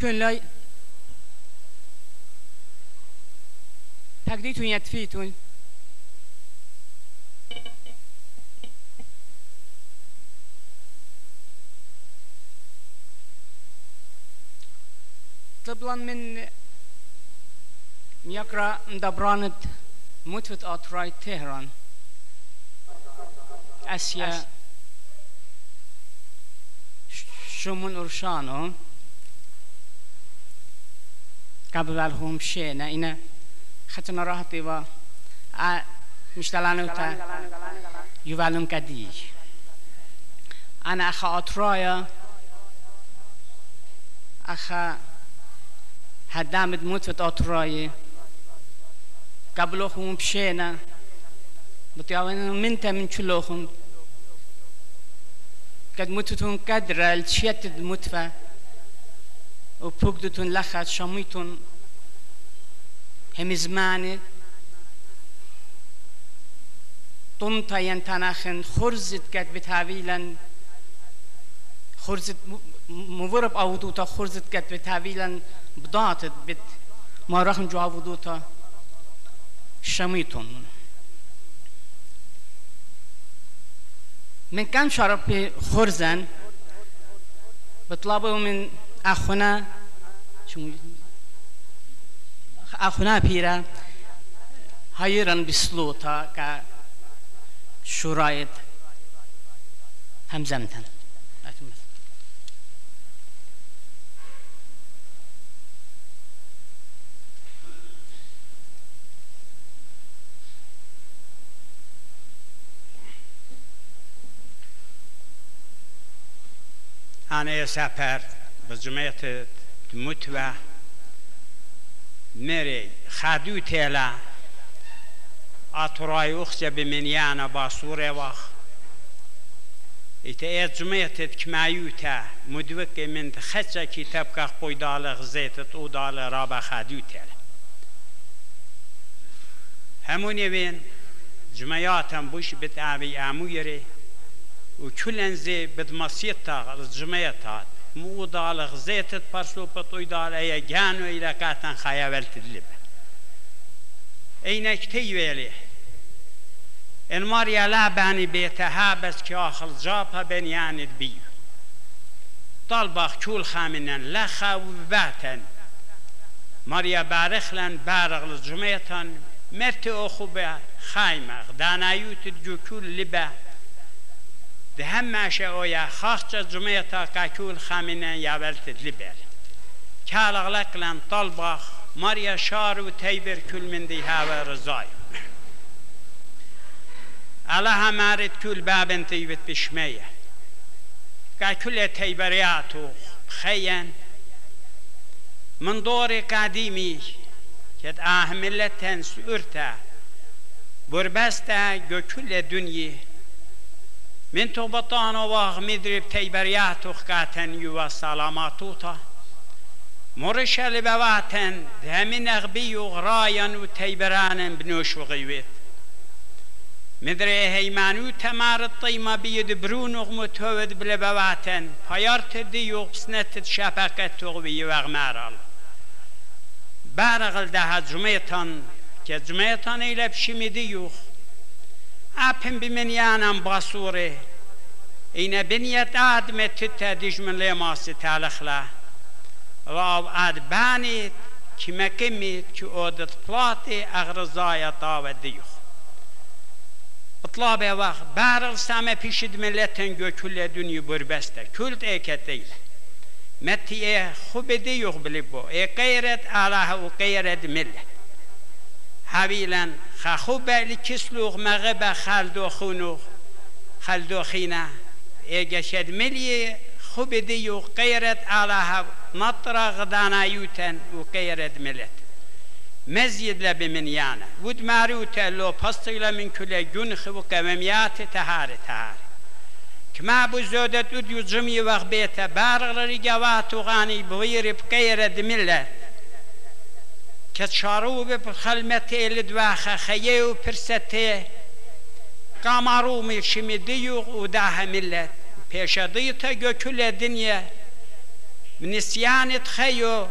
كل تقديتون يتفيتون طبلا من يقرأ دبرانة متفت أطراي تهران أسيا شمون أرشانو قبل الهم شينا إنا ختنا راحتي و مشتلانو تا يوالون كدي أنا أخا أطرايا أخا هدامت متفت أطراي قبلهم بشينا بتعاون من من شلوهم قد متتون قدر الشيت المتفى وبوجدتون لخت شميتون هم زمانه طنطا ينتناخن خرزت قد بتاويلا خرزت مورب أودوتا خرزت قد بتاويلا بضاعتت بت ما رخن جاودوتا شميتون من كان شرب خرزن بطلبوا من أخونا شو أخونا بيرا هايرن بسلوتا كا شرايط همزمتن. أنا سافر بجمعية متوى مري خادو تيلا أطراي أخشى بمنيانا باصورة واخ. إتا جمعية كمايوتا مدوك من خدشة كتاب كاخ بوي دالة غزيت او دالة رابا خادو تيلا همون يوين جمعياتا بوش بتعبي آمو يري وكلن زي بدمسيتا الجمعيتا مو دال غزيت برسو بطوي دال اي جانو الى كاتن خيابلت اللب اينك تيويلي ان ماريا لا باني بيتها بس كي اخل جابها بنيان بيو طلبخ كول خامنن لخا وباتن ماريا بارخلن بارغ الجمعيتان مرت اخو خايمه دانايوت جو كل لبه ده همشه اویا خاصة جمعيتا كاكول خامنة يابلت لبر كالغلق لن طلبخ ماريا شار و تيبر كل من دي هاو رزاي الله مارد كل باب تيبت بشمية كاكل تيبرياتو خيان من دور قديمي كد آهملتن سورتا بربستا جو كل دنيا من تو بطان واغ مدرب تيبريات وخكاتن يوا سلاماتوتا مرش لبواتن دهمن اغبي وغرايا وتيبران بنوش وغيوت مدري هيمانو تمار الطيمة بيد برون وغمتهود بلبواتن پایارت دیو سنت شفقت وغبي وغمارال بارغل ده جمعتان که جمعتان ایلب شمیدیوخ اپن بمنيانم باصوري إن بنيت آدم تتا دجمن لماس تالخلا راو آد بانيت كما كميت كي أودت بلاتي أغرزايا طاوة ديوخ اطلابه واخ بارل سامه پیشید ملتن گو کل دنیا بربسته کل ایکت دیل متی ای خوب دیوخ بلی بو ای قیرت الله و قیرت ملت حویلا خخوب لكسلوغ مغبا خالدو خونوغ. خالدو خينا ايجاشد ملي خوب ديو قيرت على نطرة غدانا يوتن وقيرت ملت. مزيد لبمنيانا ود ماروتا لو بسطيلا من كل جنخ وكمميات تهار تهار. كما بزودت وديو جمي وغبيتا بارغ رجوات وغاني بغير بقيرت ملت. که چارو به خلمت لدواخه خیه و پرسته قامارو میشمی دیو و ده ملت پیش دیتا گکل دنیا. نسيانت خيو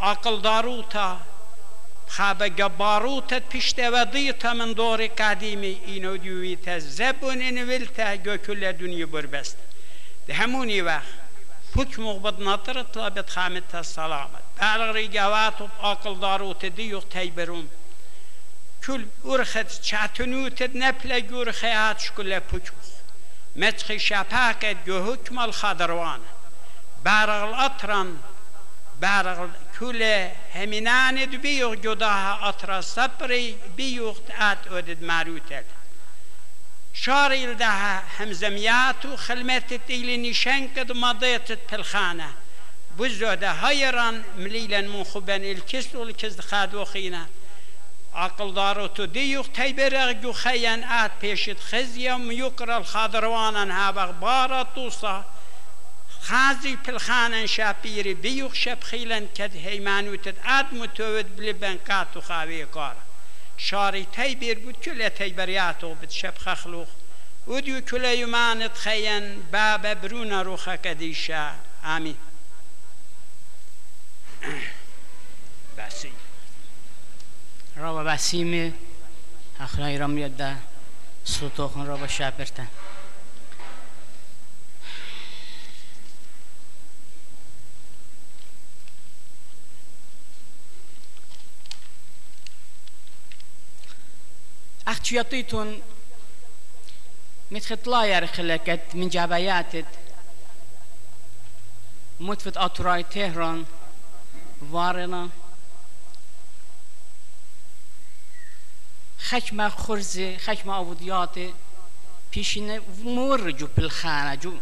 عقل داروتا خاب جباروتت پشت ودیتا من دور قدیمی اینو دیویتا زبون انولتا gökülle دنیا بربست ده همونی وقت پوک مغبت نطرت لابد خامت سلامت و عقل داروت دیوخ تیبرون kül urxet çatınütet neple gür hayat şkule puçmuş. Metxi şapaket göhükmal xadırvan. Barğıl atran barğıl küle heminane dubiyuq judaha atra sapri biyuq at öded marutel. شار يلدها همزميات وخلمت تيلي نشان قد مضيت الخانة بزودة هيران مليلا منخبان الكسل والكسد خادو خينا عقل دارو تو ديوخ تيبرغ جو خيان آت بيشت خزيم يقرأ الخضروان ها بغبارة توصى خازي بالخانن شابيري بيوخ شب خيلن كد هيمانو تد آد متوت بلبن قاتو خاوي قارا شاري تيبر بود كل تيبرياتو شب خخلوخ وديو كل يمان تخيان بابا برونا روخا كديشا آمين. بسي رابا بسیم اخلای را میاد ده سلطوخن رابا شاپرتن اختياطيتون متخطلا يرخلكت من جباياتت متفت أطراي تهران. وارنا خشم خرزه خشم عبودیات پیشینه مور جو بالخانه جو.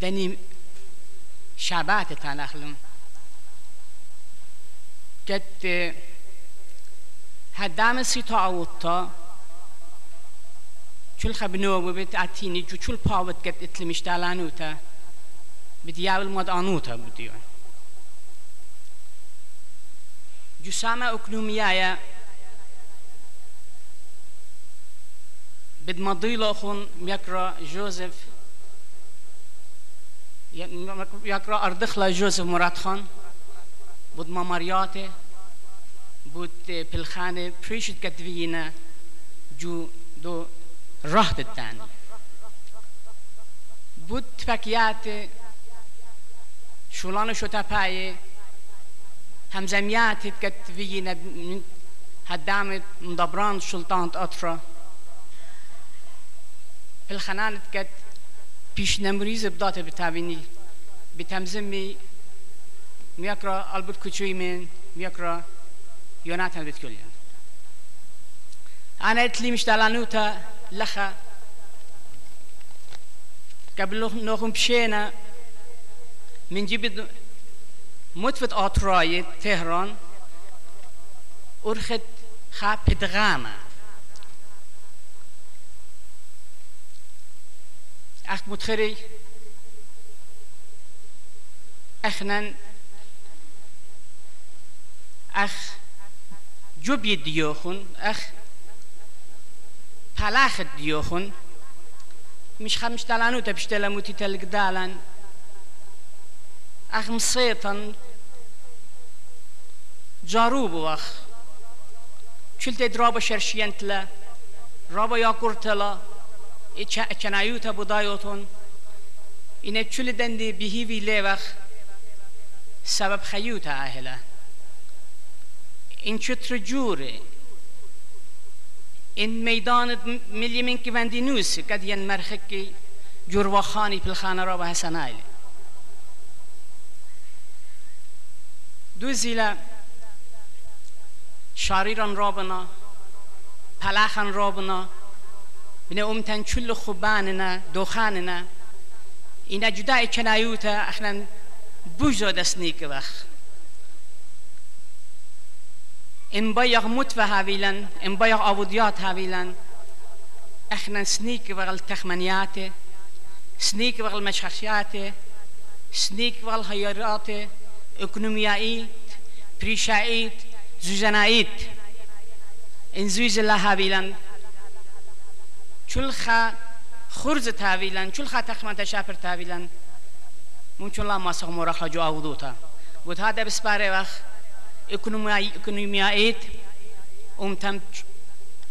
دني شعبات تنخلم قد هدام سيتا عوضتا چول خبنو ببت عتيني جو چول پاوت قد اتلمش دالانوتا. بدياول مد آنوتا بديون جو سامة اكنوميايا بد مضيلة أخون يقرأ جوزيف يقرأ أردخلا جوزيف مراد خان بود مامارياتي بود بالخانة بريشت كتفينا جو دو راحت الثاني بود تفكيات شولان شو تباية همزميات كتفينا هدامت مدبران سلطان أطرا بالخنانة كت پیش نمریز بدات بتابینی. بتمزمی میاکرا البرت کوچوی من میاکرا يوناتان بتكلين أنا اتلي مش دلانوتا لخا قبل نوخم بشينا من جيب متفت آتراي تهران. أرخت خا بدغامة أخ متخري أخنن أخ جوبي ديوخن أخ پلاخ دیوخون. مش خمش دلانو تبشتلا موتي تلق دالان أخ مصيطن جاروب وخ شلت درابا شرشينتلا رابا ياكورتلا چنايوتا بدايوتون اینه چول دندی بهیوی لیوخ سبب خیوتا اهلا این چطر جوره این میدان ملی من که وندی نوس قد ين مرخك جور وخاني في الخانة رابع حسنائل دو زیلا شاریران رابنا پلاخان رابنا بنه امتن چل خوباننا دوخاننا اینا جدا کنایوتا احنا بوجو دسنیک وقت ان بايغ متفى هاويلن ان بايغ عبوديات هاويلن احنا سنيك بغل تخمنيات سنيك بغل مشخشيات سنيك بغل هيرات اكنوميائيت بريشائيت زوزنائيت ان زوز الله هاويلن چلخا خرز تاويلن چلخا تخمن تشابر تاويلن ممكن لا ما صغ مرخ جو أوضوتا بود هذا بسبارة وخ إكونوميا إكونوميايت أم تم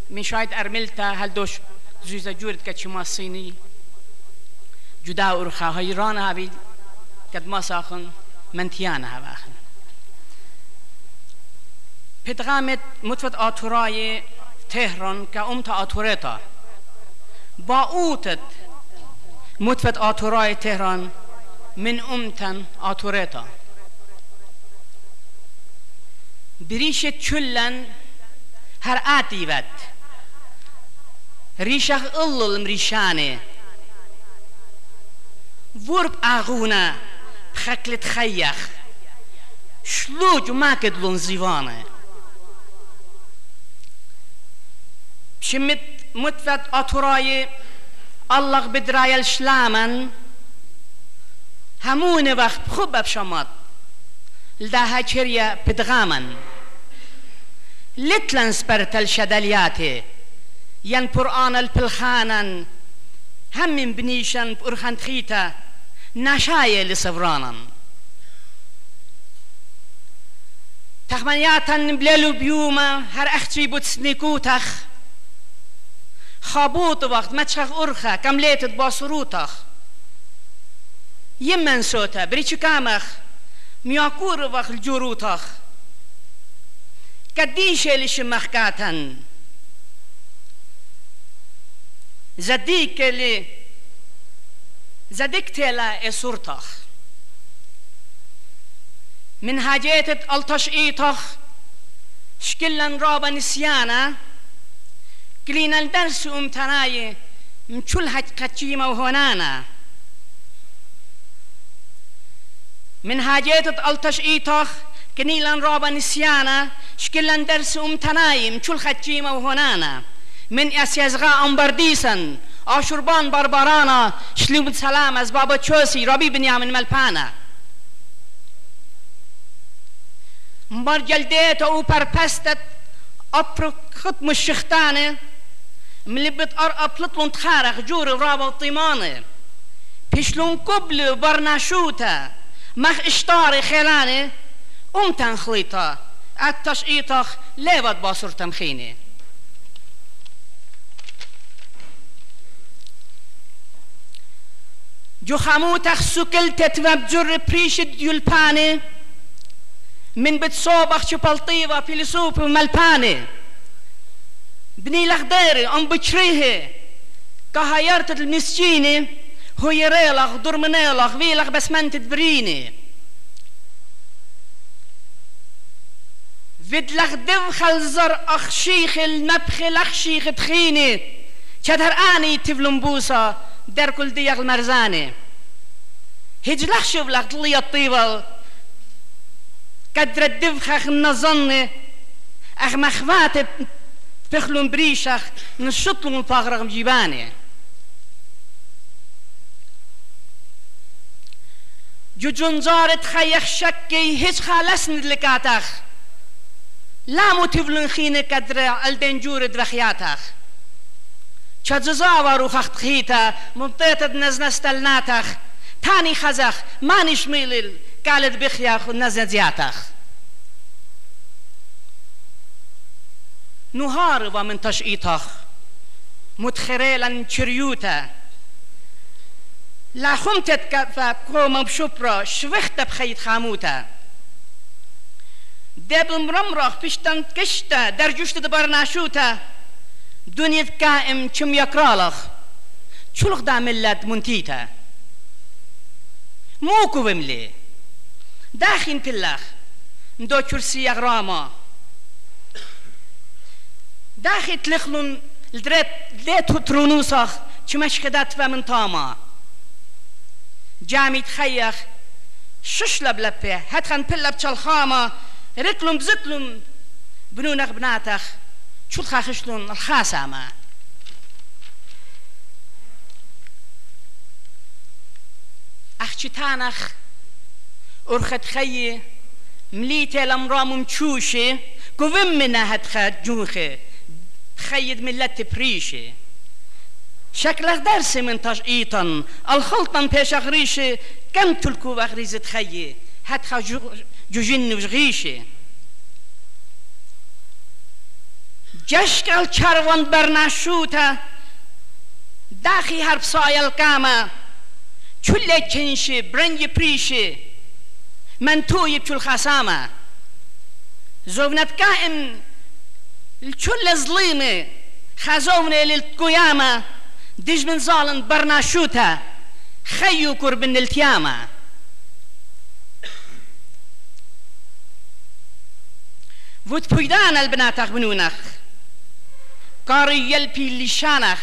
من شاید ارملتا هل دوش زوزا جورد كتشما الصيني جدا أرخا هيران هابي قد ما ساخن هواخن پدغامت متفت آتورای تهران که ام تا آتورتا با اوتت متفت آتورای تهران من امتن آتورتا بريشة چلن هر آتي ود ريشخ الله المريشانه ورب آغونا خكلت خيخ شلوج ما كدلون زيوانه شمت متفت أطراي الله بدراي الشلامن همون وقت خوب بشمات. لدها چريا بدغامن لتلن سبرت الشدليات. ين قرآن البلخانن هم بنيشن بأرخان خيتا نشاية لسفرانن تخمنياتن بلالو بيوما هر أختي بوتسنيكوتخ خابوت وقت متشخ أرخا كم ليتت باسروتخ يمن سوتا بريچ كامخ وقت الجروتخ قديش لش مخكاتن زديك اللي زديك تلا اسورتخ من حاجات التشقيطخ شكلا رابا نسيانا كلينا الدرس أم تراي مشل هج قتشي موهنانا من هاجيت التش إيتخ كنيلان رابا نسيانا شكلان درس أم تناي مشل خجي موهنانا من أسيزغا أمبرديسن آشربان بربرانا شلوب السلام از بابا چوسی رابی بنیامن ملپانا. مبار جلده تا أو پرپستت اپر خط مشختانه ملي بتقرقب لطلن تخارخ جوري ورابا وطيماني بيشلون قبل برناشوتا. مخ اشتاري خلاني أمتن خليطا أتش إيطاخ ليبت باصر تمخيني. جو خمو تخسو كل تتمب جر بريشد يلباني من بتصوبخ شو بلطيبة فيلسوف ملباني بني لغديري أم بشريه كهيارت المسجيني هو يريلغ درمنيلغ ويلغ بس من تدبريني. ودلغ دفخل زر أخشيخ المبخل أخشيخ تخيني. شدهر آني تفلن بوسا در كل ديغ المرزاني. هجلخ شوف لغ طلية الطيبل. قدر الدفخخ النظني. أخ مخواتي تخلون بريشخ نشطلون فاغرغ مجيباني جو جنزارت خيخ شكي هج خالصن لكاتخ لا متفلن خينه قدر الدنجور درخياتخ چجزا و خخت خيتا ممتيت نزنستلناتخ تاني خزخ مانش ميلل قالت بخياخ نزنزياتخ نهار ومن تشئيطخ متخريلا شريوتا لا خمتت كفا كوم بشبرا شوخت بخيط خاموتا دبل مرمرخ بشتن كشتا در جوشت دبرناشوتا دنيا كائم كم يكرالخ شلخ دا ملت منتيتا موكو بملي داخين تلخ ندو كرسي راما داخل تلخلون الدريت ليت ترونوسخ چمش كدات فمن تاما جامي تخيخ شش لبلبه هتخن بلا بشالخاما ركلم بزكلم بنونخ بناتخ شو تخاخشلون الخاسامة أخشي تانخ أرخت خي مليتي الأمرام مشوشي قوم منها هتخات جوخي خيد ملت بريشة شكلك درس من تشقيطا الخلطا بيشخ ريشي كم تلكو بغريزة خيي هات جوجين وجغيشي جشكل چروان برناشوتا داخي هرب سايل كاما چله چنشي برنج بريشي من توي بچل خسامة. زوفنت كائن الچل ظليمة خزومنا للقيامة دج من ظالن برناشوتا خيو كربن التيامة فوت بيدان البنات بنونخ قاري يلبي لشانخ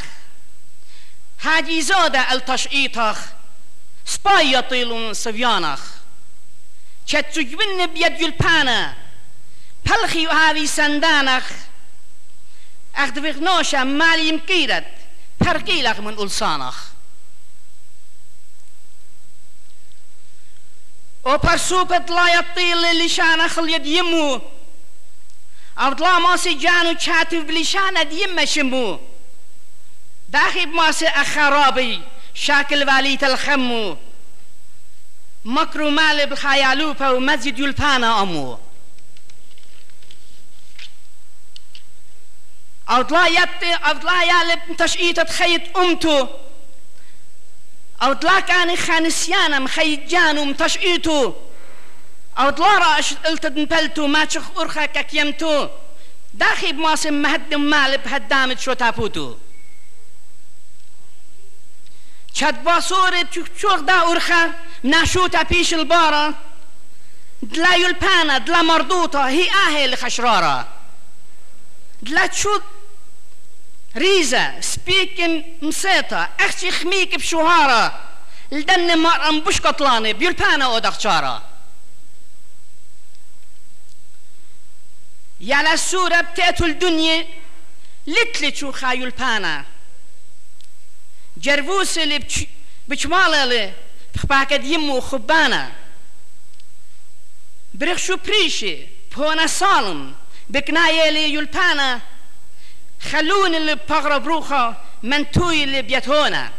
هاجي زادة التشقيطخ سبايا طيلون سفيانخ تجبن بيد يلبانا بلخي هذه سندانخ أخدفق نوشا مالي مكيرت ترقيلك من ألسانخ و پرسوپت لا يطيل لشانخ اليد يمو. أبطلا ماسي جانو چاتف بلشانة يم شمو. داخل ماسي أخرابي شاكل واليت الخمو. مكرو مال بخيالوبا ومسجد يلبانا أمو. أو أوطلا يتي أوطلا يالب تشئيت تخيط أمتو. أو طلع كان خانسيانا مخيط جانو متشئيتو أو طلع رأش إلتد نبلتو ما تشخ أرخا ككيمتو داخي بماسم مهدم مالب هدامت شو تابوتو. چد تشخ تشخ دا أرخا ناشو تابيش البارا. دلا يلبانا دلا مردوطة هي أهل خشرارة دلا تشود ريزا سبيكن مسيطة أختي خميك بشوهارا لدن مرأم بشكطلاني بيلبانا ودخشارا يالا سورة بتأتو الدنيا لتلتشو خايو البانا. جرفوس اللي بش اللي بخباكد يمو خبانا. برخشو بريشي بونا صالم بكناية اللي يلبانا خلون اللي بغرب روخا منتوي اللي بيتونا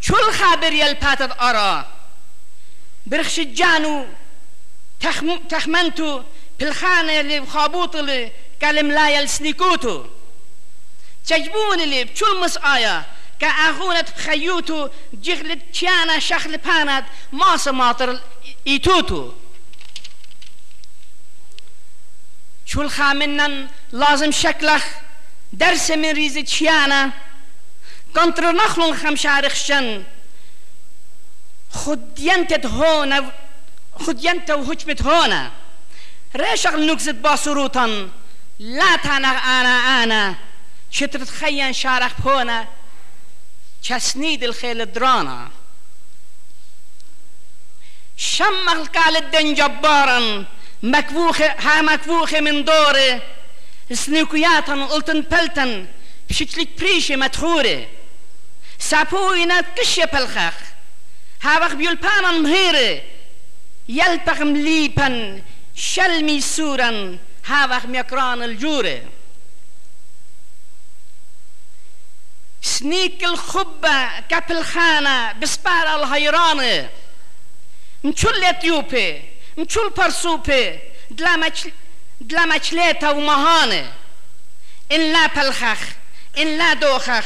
شو الخابر يلباتد أرى برخش الجانو تخمنتو بالخانة اللي بخابوط اللي كلم لا يلسنيكوتو تجبون اللي بشول مسآيا كأخونة بخيوتو جغل تشانا شخل بانات ما سماطر إيتوتو. شول خامنن لازم شكلخ درس من ريز تشيانا كنتر نخلون خمشارخشن خد ينتد هونا خد ينت وهجمت هونا ريشغل نكزت باسروطا لا تانغ انا انا شترت خيان شارخ بونا تسنيد الخيل درانا شمغ قال الدن جبارا مكفوخه ها مكفوخه من دوره سنكياتن قلتن بلتن شتلك بريشه مدخوره سابو ينات كشه بلخخ ها وقت بيول پانن مهيره يلبخم ليبن شلمي سورن ها وقت ميكران الجوره سنيك الخبة كبل خانه بسبار الهيرانه من كل اثيوبيا مشول برسوبي دلا مچليتا ومهانة إن لا بلخخ إن لا دوخخ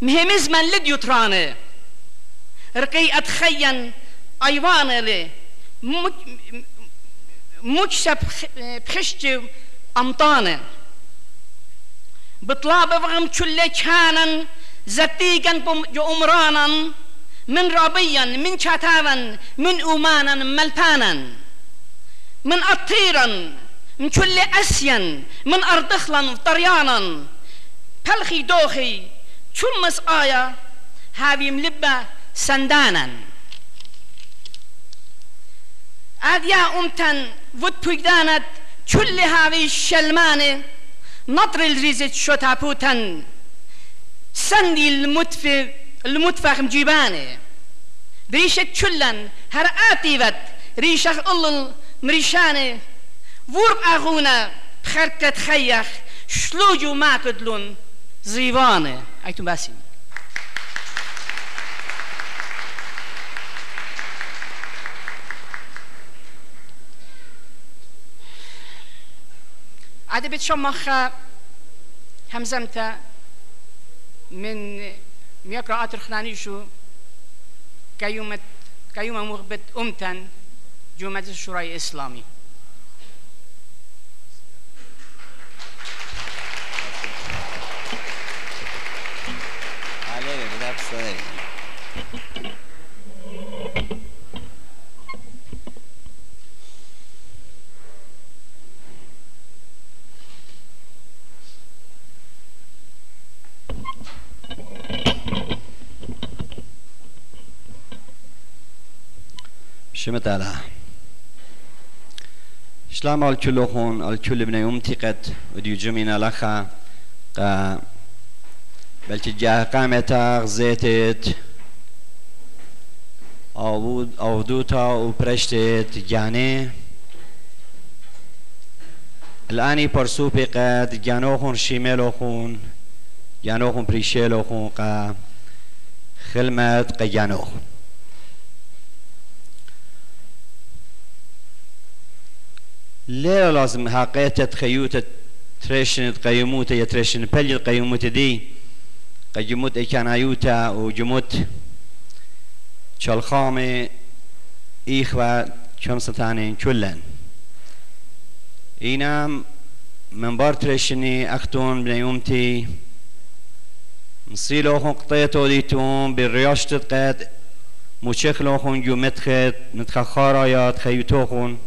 مهمز من لديو ترانة رقي أتخين أيوانة لي مكسب بخشت أمطانة بطلاب بغم تشلي كانا زتيقا بأمرانا من ربيا من شتاوا من أمانا ملبانا من أطيرا من كل أسيا من أرضخلا طريانا. بلخي دوخي شو آية هذه ملبة سندانا. أديا أمتن ود بيدانت كل هذه الشلمانة نطر الريزة شتابوتن سندي المتف المتفخ مجيبانه. بريشة كلن هر آتيفت ريشة الله مريشاني ورب أخونا خرت خيخ شلوجو ما كدلون زيوانة أيتم باسم شو مخا همزمتا من ميكرا آتر أترخنانيشو كيومة كيومة مغبت أمتن. جمعة الشورى الإسلامي. عليك كل ابن يوم تقت وديو جمينا لخا قا بلکه جه قامتا آود آودوتا و پرشتت جانه الآني پرسو قد جانو خون شیملو خون جانو خون پریشلو خون قا خلمت خون ليه لازم حقيقة خيوتة تريشن قيموتة يا تريشن بلج قيموتة دي قيموت إكانايوتا وجموت شالخام إخوة شمستانين كلن إينا من بار تريشني أختون بنيومتي نصيلو خون قطيتو ديتون بالرياشت قد مشخلو خون جو متخت متخخارا يا خيوتو خون.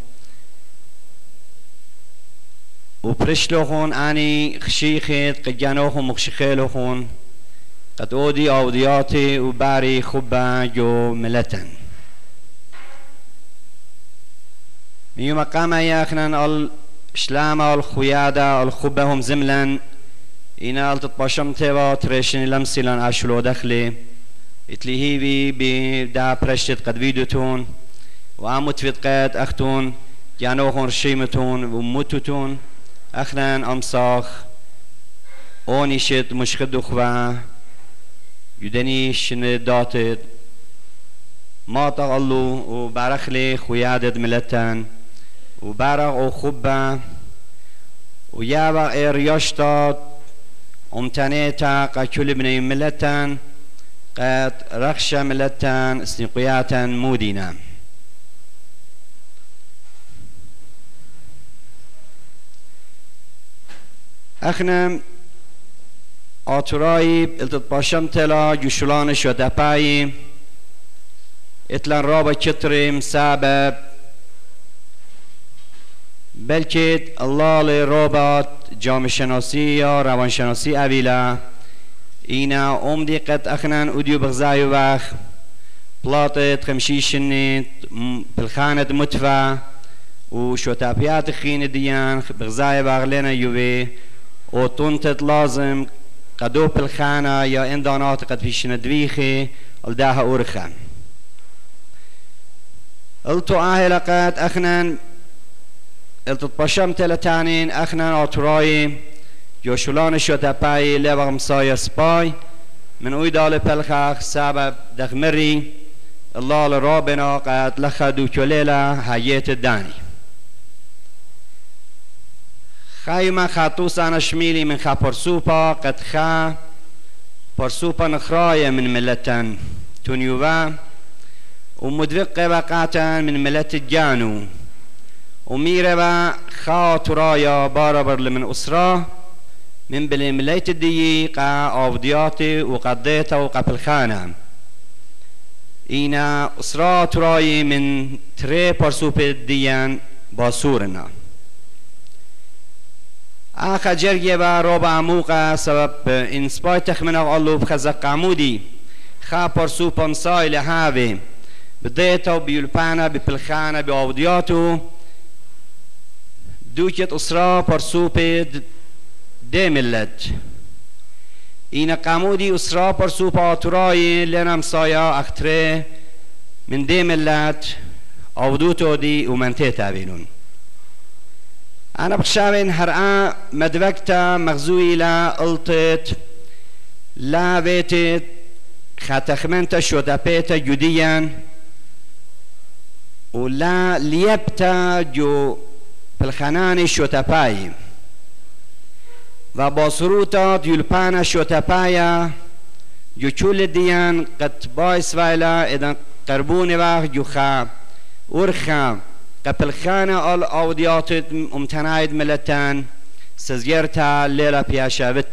وبرشلوخون أني خشيخت قجانوخون مخشخيلوخون قد أودي أودياتي وباري خبا جو ملتن من يوم قام ياخنا الشلامة والخيادة والخبهم زملا. إنا التطبشمت وترشن لمسلا أشلو دخلي. اتلي هي بي دا برشت قد فيدوتون وامت في قد أختون. جانوخون رشيمتون وموتتون. أخنان أمصاخ أونيشت مشخد أخوة يدني شن داتت ما تغلو وبارخلي خيادة ملتان وبارغ أو خبة ويابا إير يشتات أمتانيتا قاكل بني ملتان قد رخشة ملتان استنقياتا مودينا اخنا آتورایی التطباشم تلا جوشلانش و دپایی اتلان رابا کترم سبب. بلکه الله لرابط جامع شناسی یا روان شناسی اویلا. اینا امدی قد اخنان اودیو بغزای وخ. بلاطت خمشیشنت بالخانة متفا وشوتابيات خين ديان بغزاي باغلنا يوي وطنتت لازم قدو بالخانة يا اندانات قد فيش ندويخي الداها أورخا التو آهل قد أخنان التو باشم تلتانين أخنان آتراي يوشولان شو باي لبغ مسايا سباي من ويدال بالخاخ سبب دغمري الله لرابنا قد لخدو كليلة حيات الداني خايما خاطوس أنا شميلي من خا برسوبا قد خا برسوبا نخرايا من ملتان. تونيوبا ومدرق بقاتا من ملت الجانو وميربا خا ترايا باربر لمن أسرا من بلي مليت الديقة أوفدياتي وقضيتا وقبل خانة إينا أسرا تراي من تري برسوب الديان باسورنا آخا جرگی با روبا عموقا سبب انسپای تخمن الله بخزق عمودي خا پرسو پنسای لهاوي بديتو بيلبانا ببلخانا بأودياتو دوكت أسرا پرسو بيد ديملت إينا قامودي أسرا پرسو پاتوراي لنم سايا أختري من ديملت أودوتو دي ومنتي تابينون أنا بخشاوين هرعا مدوكتا مغزوي لا قلتت لا بيت ختخمنت شوتابيت جديا ولا ليبتا جو بالخنان شوتاباي و با سروتات یلپانا شوتابايا جو چول دیان قد بايس وایلا ادن قربون وقت جو خا ورخا قبل خانة ال اوديات امتنايد ملتان سزيرتا ليلة بياشا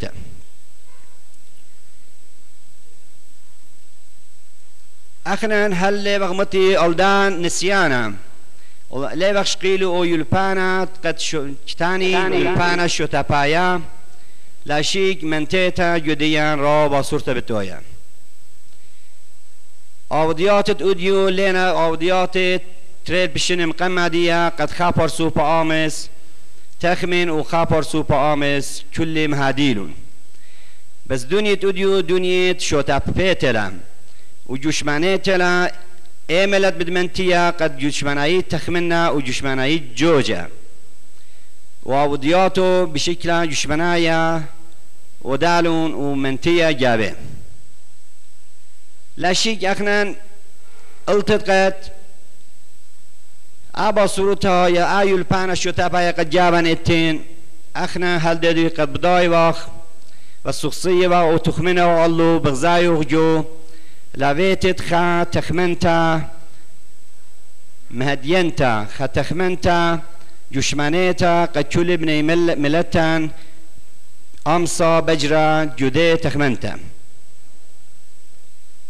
اخنا هل بغمتي الدان نسيانا لي بخش قيلو او يلبانا قد شو تاني يلبانا شو تابايا لا شيك منتيتا جديان را باصورتا بتويا اوديات اوديو لنا اوديات تريد بشن مقمدية قد خابر سوبا آمس. تخمن وخابر سوبا آمس. كل مهاديلون بس دنيا اوديو دنيا شو تابيتلا وجشمانيتلا ايملت بدمنتيا قد جشماناي تخمنا وجشماناي جوجا وودياتو بشكل جشمنايا ودالون ومنتيا جابه لا شيء اخنا التقت ابا سروتا يا ايول بانا شوتا بايا قد جابن التين اخنا هل ددي قد بداي واخ. والسخصية وتخمنا والله بغزايو جو. لافيتت خا تخمنتا مهدينتا خا تخمنتا جشمانيتا قد بني مل ملتان. أمصا بجرا جودي تخمنتا.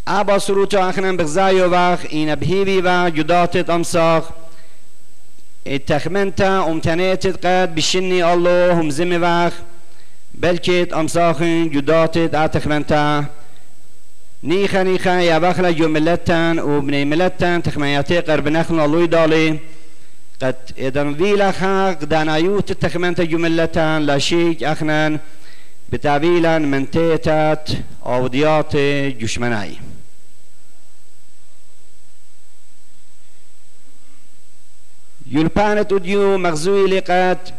أبا سروتا أخنا بغزايو باخ إن با جداتت أمصاخ تخمنتا امتنيتت قد بشني الله هم زمي باخ بلكت أمصاخن جداتت أتخمنتا نيخا نيخا يا بخلا ملتان وبني ملتان تخمياتي قرب نخل الله دالي قد إذن فيلا خاق دانايوت تخمنت جو ملتان لا شيك أخنان بتعبيلا من تيتات أوديات جشمناي يلبانت وديو مغزوي لقات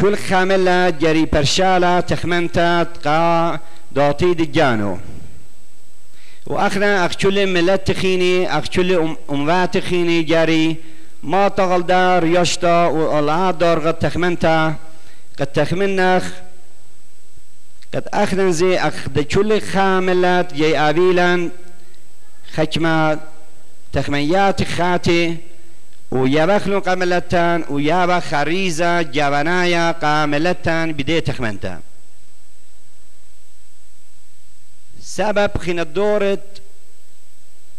كل خاملة جري برشالة تخمنتات قا داتي دجانو. واخنا اخشل ملت تخيني اخشل اموات تخيني جاري ما تغل دار يشتا والعاد دار قد تخمنتا. قد تخمنخ قد اخنا زي اخد كل خاملات جي ابيلا خشما تخميات خاتي ويبخلو قاملتان ويابا خريزة جوانايا قاملتان بدي تخمنتا. سبب خين دورت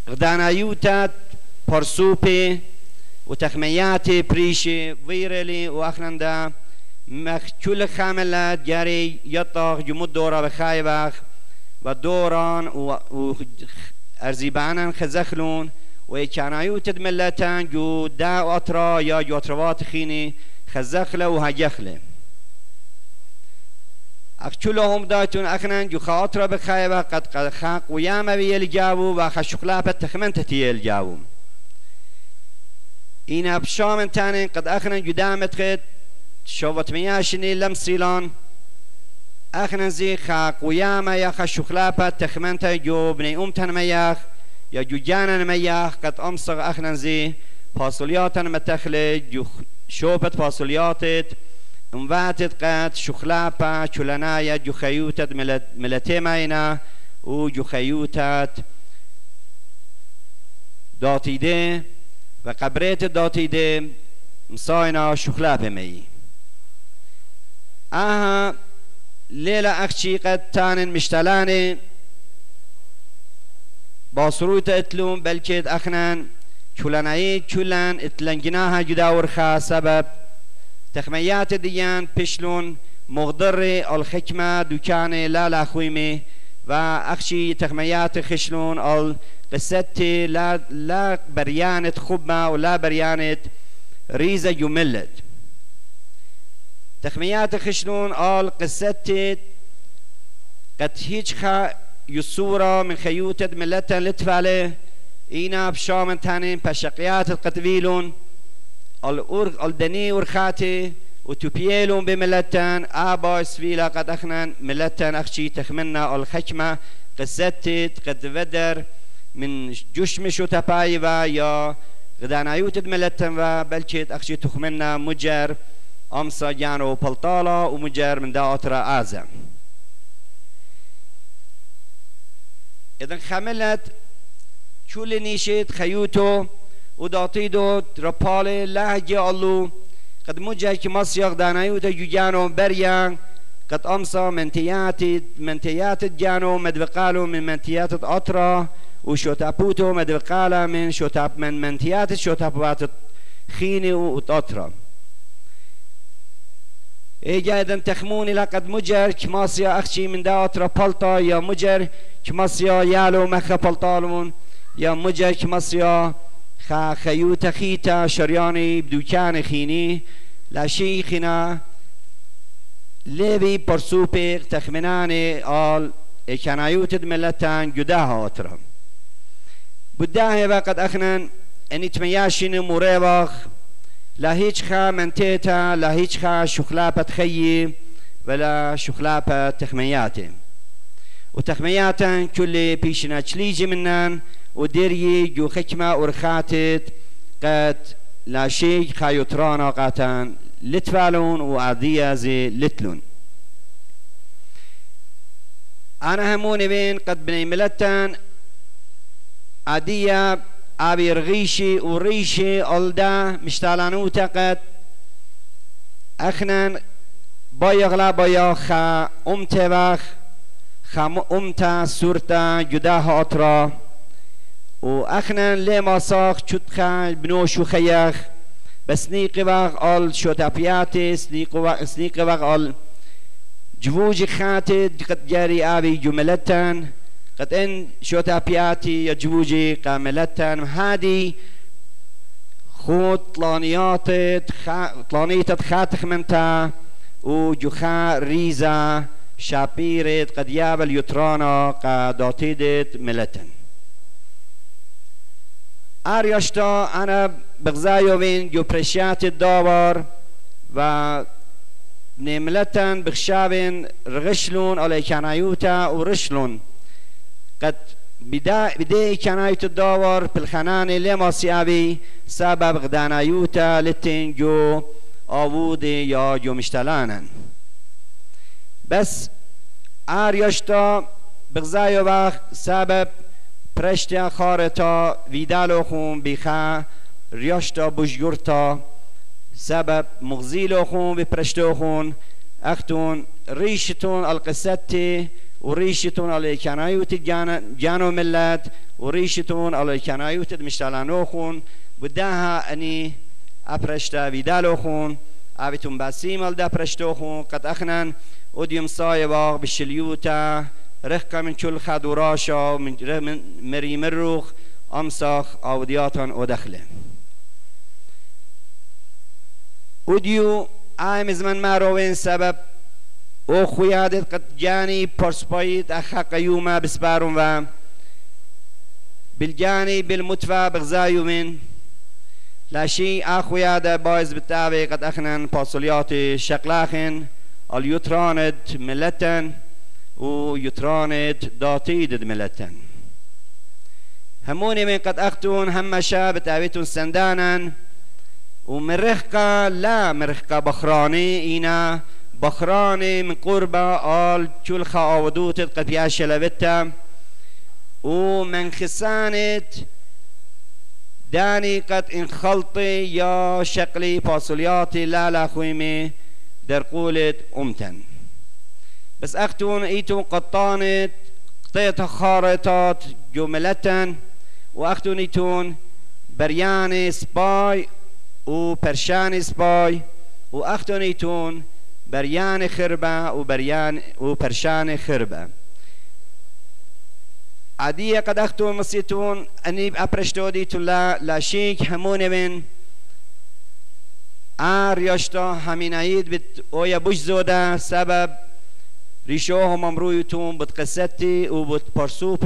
غدانايوتات برسوبي وتخمياتي بريشي فيرلي واخنندا مخ كل خاملات جاري يطاق جمود دورا بخايبخ ودوران و ارزيبانا خزخلون ويكانايو تدملتان جو دا أطرا يا جو أطروات خيني خزخله وهجخله اخچلهم داتون اخنان جو خاطر بخايبه قد قد خاق وياما بيل جابو وخشقلا بتخمن تتيل جابو این بشام تانين قد اخنان جو دامت خد شوفت مياشني لم سيلان اخنان زي خاق وياما يا خشقلا بتخمن جو بني ام تن مياخ يا جو جانا مياخ قد زي فاصلياتا متخلي جو شوفت فاصلياتت انواتت قد شخلاپا چلنایا جو خیوتت ملته ماینا و جو خیوتت داتیده و قبرت داتیده مساینا شخلاپ می. آها ليلة أخشي قد تان مشتلان باصروت اتلوم بلكد أخنان چلنعي چلن اتلنجناها جدا ورخا سبب. تخميات ديان بشلون مغضر الحكمة دكان لا لا خويمي وأخشي تخميات خشلون القصة لا لا بريانة خبة ولا بريانة ريزة يملت تخميات خشلون القصة قد هيجخا يصورة من خيوتة ملتا لتفالي إينا بشامن تانين بشقيات القتبيلون الأور الدني ورخاتي وتبيلون بملتن آبا سفيلا قد أخنا ملتن أخشي تخمنا الحكمة قصتت قد ودر من جشمش وتبايبا يا غدانا يوتد ملتن و بلشت أخشي تخمنا مجر أمسا جانو بلطالة ومجر من داوترا آزم إذن خملت شول نيشت خيوتو وداتيدو رپال لهجه اللو قد مجه که مصيغ دانايو تا جانو بريان قد أمسا منتيات منتيات جانو مدبقالو من منتيات أطرا وشوتابوتو مدبقالا من شوتاب من منتيات شوتابوات خيني وأطرا ايجا اذا تخموني لقد مجر كماسيا اخشي من دا أطرا بلطا يا مجر كماسيا يالو مخا بلطالمون يا مجر كماسيا خا خيوت خيتا شرياني بدوكان خيني لا شيخنا لبي برسوبيق تخمناني آل كنايوت ملتان جداها أترم بداه وقد أخنن أني تمياشين مريبخ لا هیچ خا منتيتا لا هیچ خا شخلاپەت خەیی ولا شخلاپە تەخمەیاتێ و تەخمەیاتەن کولێ پیشنەچلیجی منان و دێری گوخەکما قد لا لاشەی خایوترانە قاتەن لتفالون و عادیازێ لتلون. أنا هموني بين قد بني ملتان عادية ئاوی ڕغیشی وريشي ڕیشی ئەلدا مشتالانە و بايغلا ئەخنەن بۆ یەغلا بۆ یاخە ئوم تێباخ خەمە هاترا و ئەخنەن لێ ماساخ چوتخە بنۆش و خەیەخ بە سنیقی وەغ ئەڵ شۆتەپیاتی سنیقی وەغ ئەڵ جووجی خاتێ جاري أبي جملتان جومەلەتەن ان شو تابياتي يا جووجي قاملتان هادي خود طلانيات طلانيت خاتخ منتا. وجخا ريزا شابيرت قد يابل يترانا قاداتيدت ملتن. اريشتا انا بغزايوين جو برشات الدوار و نملتن بخشابين رغشلون على كنايوتا ورشلون قد بدا بدي كنايت الدوار بالخنان لما سيابي سبب غدانايوتا لتنجو آوودي يا جو مشتلانن. بس آريشتا بغزايو باخ سبب پرشتیا خارتا ویدالو خون بیخا ریاشتا بجگورتا سبب مغزیلو خون بی پرشتو خون اختون ریشتون القصتی و ریشتون علی کنایوت جانو ملت و ریشتون علی کنایوت مشتالانو خون بداها اني ابرشتا ويدالو خون ابيتون باسيم الدا برشتو خون قد اخنن وديم صايباغ بالشليوتا رخكا من كل خدوراشا من مريم الروخ امساخ اودياتا ودخله وديو عام زمن ماروين سبب أو خویادت قد جاني پرسپايت اخا قيوما بسبارون و بالجاني بالمتفى بغزايو من. لا شيء اخوياده بايز بالتابع قد اخنن باصوليات شقلاخن اليوتراند ملتن و يترانت داتيد ملتن. هموني من قد أختون هم شاب تابتون سندانا ومرخقة لا مرخقة بخراني إينا بخراني من قربة آل شلخة آودوت قد ياشي لبتا ومن خسانت داني قد انخلطي يا شقلي فاصولياتي لا لا خويمي در قولت أمتن. بس اختون ايتون قطانت قطيت خارطات جملة واختون ايتون بريان سباي وبرشان سباي واختون ايتون بريان خربة وبريان وبرشان خربة عادية قد اختون مصيتون اني ابرشتو ديتون لا لا شيك همون من آر يشتا همين عيد بت اويا بوش زودا سبب بود قصتی و بود پرسوپ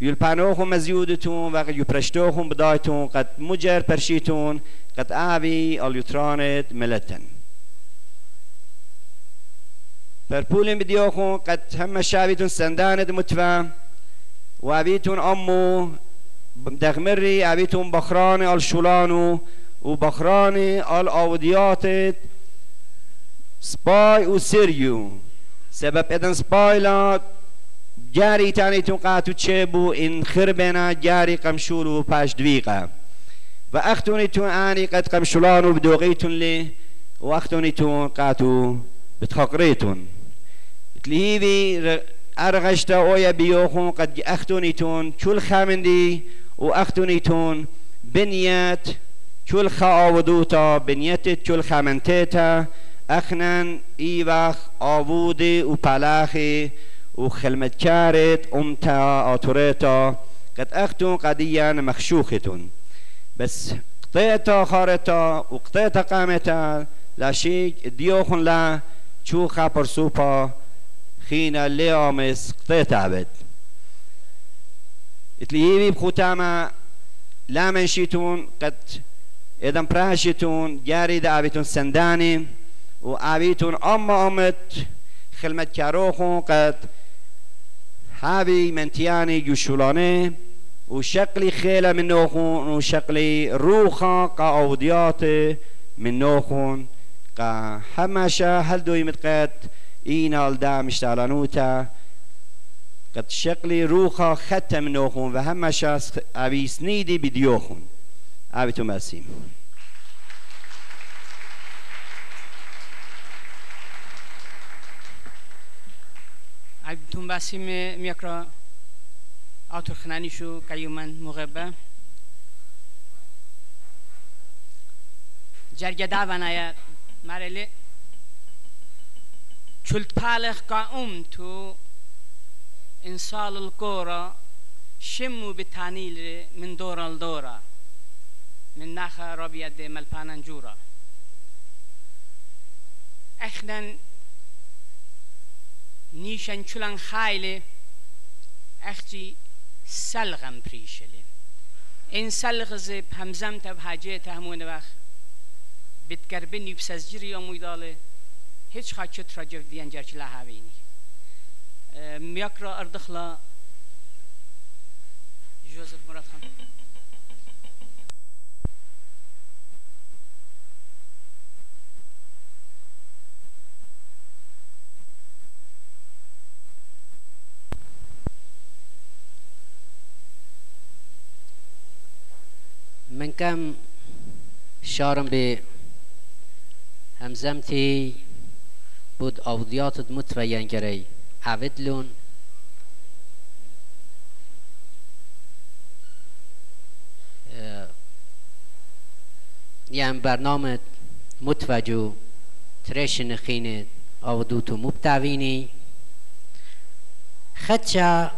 يل بانوخم مزيودتون وقت يبرشتوخم بدايتون قد مجر برشيتون قد آبي اليوترانت ملتن. برپولین بدیوخون قد هم شابيتون سندانت متفا وابيتون أمو دغمري أبيتون بخران الشولانو وبخران الأوديات سباي وسيريو سبب ادن سباي لا جاري تاني قاتو تشيبو إن خربنا جاري قمشولو باش دويقا وأختوني تون آني قد قمشولانو بدوغيتون لي وأختوني تون قاتو بتخقريتون تلهيبي أرغشتا أويا بيوخون قد أختوني تون شول خامندي وأختوني تون بنيات شول خاودوتا بنيت شول خامنتيتا أخنان إيواخ آوودي وبلاخي وخلمتكارت أمتا آتوريتا قد أختون قديا مخشوختون. بس قطيتا خارتا وقطيتا قامتا لا شيء ديوخن لا چوخا پرسوپا خينا ليومس قطيتا بد اتليهيبي بخوتاما لا منشيتون قد إذا براشتون جاري دا أبيتون سنداني وأبيتون أم أمت خلمت كاروخون قد هابي منتياني جوشولاني وشكلي خيلة من نوخون وشكلي روخا قاوديات من نوخون قا همشا هل دوي متقات إينا الدا مشتالانوتا قد شكلي روخا ختم نوخون وهمشا أبي سنيدي بديوخون أبي تمسيم عبدتون باسم میکرا آتور خنانیشو قیومن مغبه. جرگه داوانایا مرلی چلت بالغ قائم تو انسال القورة شمو بتانيل من دورا. لدورا من ناخا ربيد ملبانا جورا اخنا نيشان چلان خايلي اختي سلغم بريشلي این سلغ زب تب حاجه تهمون وقت بتقربني بسزجري يوم هیچ خاچت راجب دیان جرچ لهاوینی میاکرا اردخلا جوزف مراد خان. من كم شارم به همزمتي بود أوديات متفين كري عبدلون يعني برنامج متوجو ترشن خينة أودوتو مبتعويني خدشا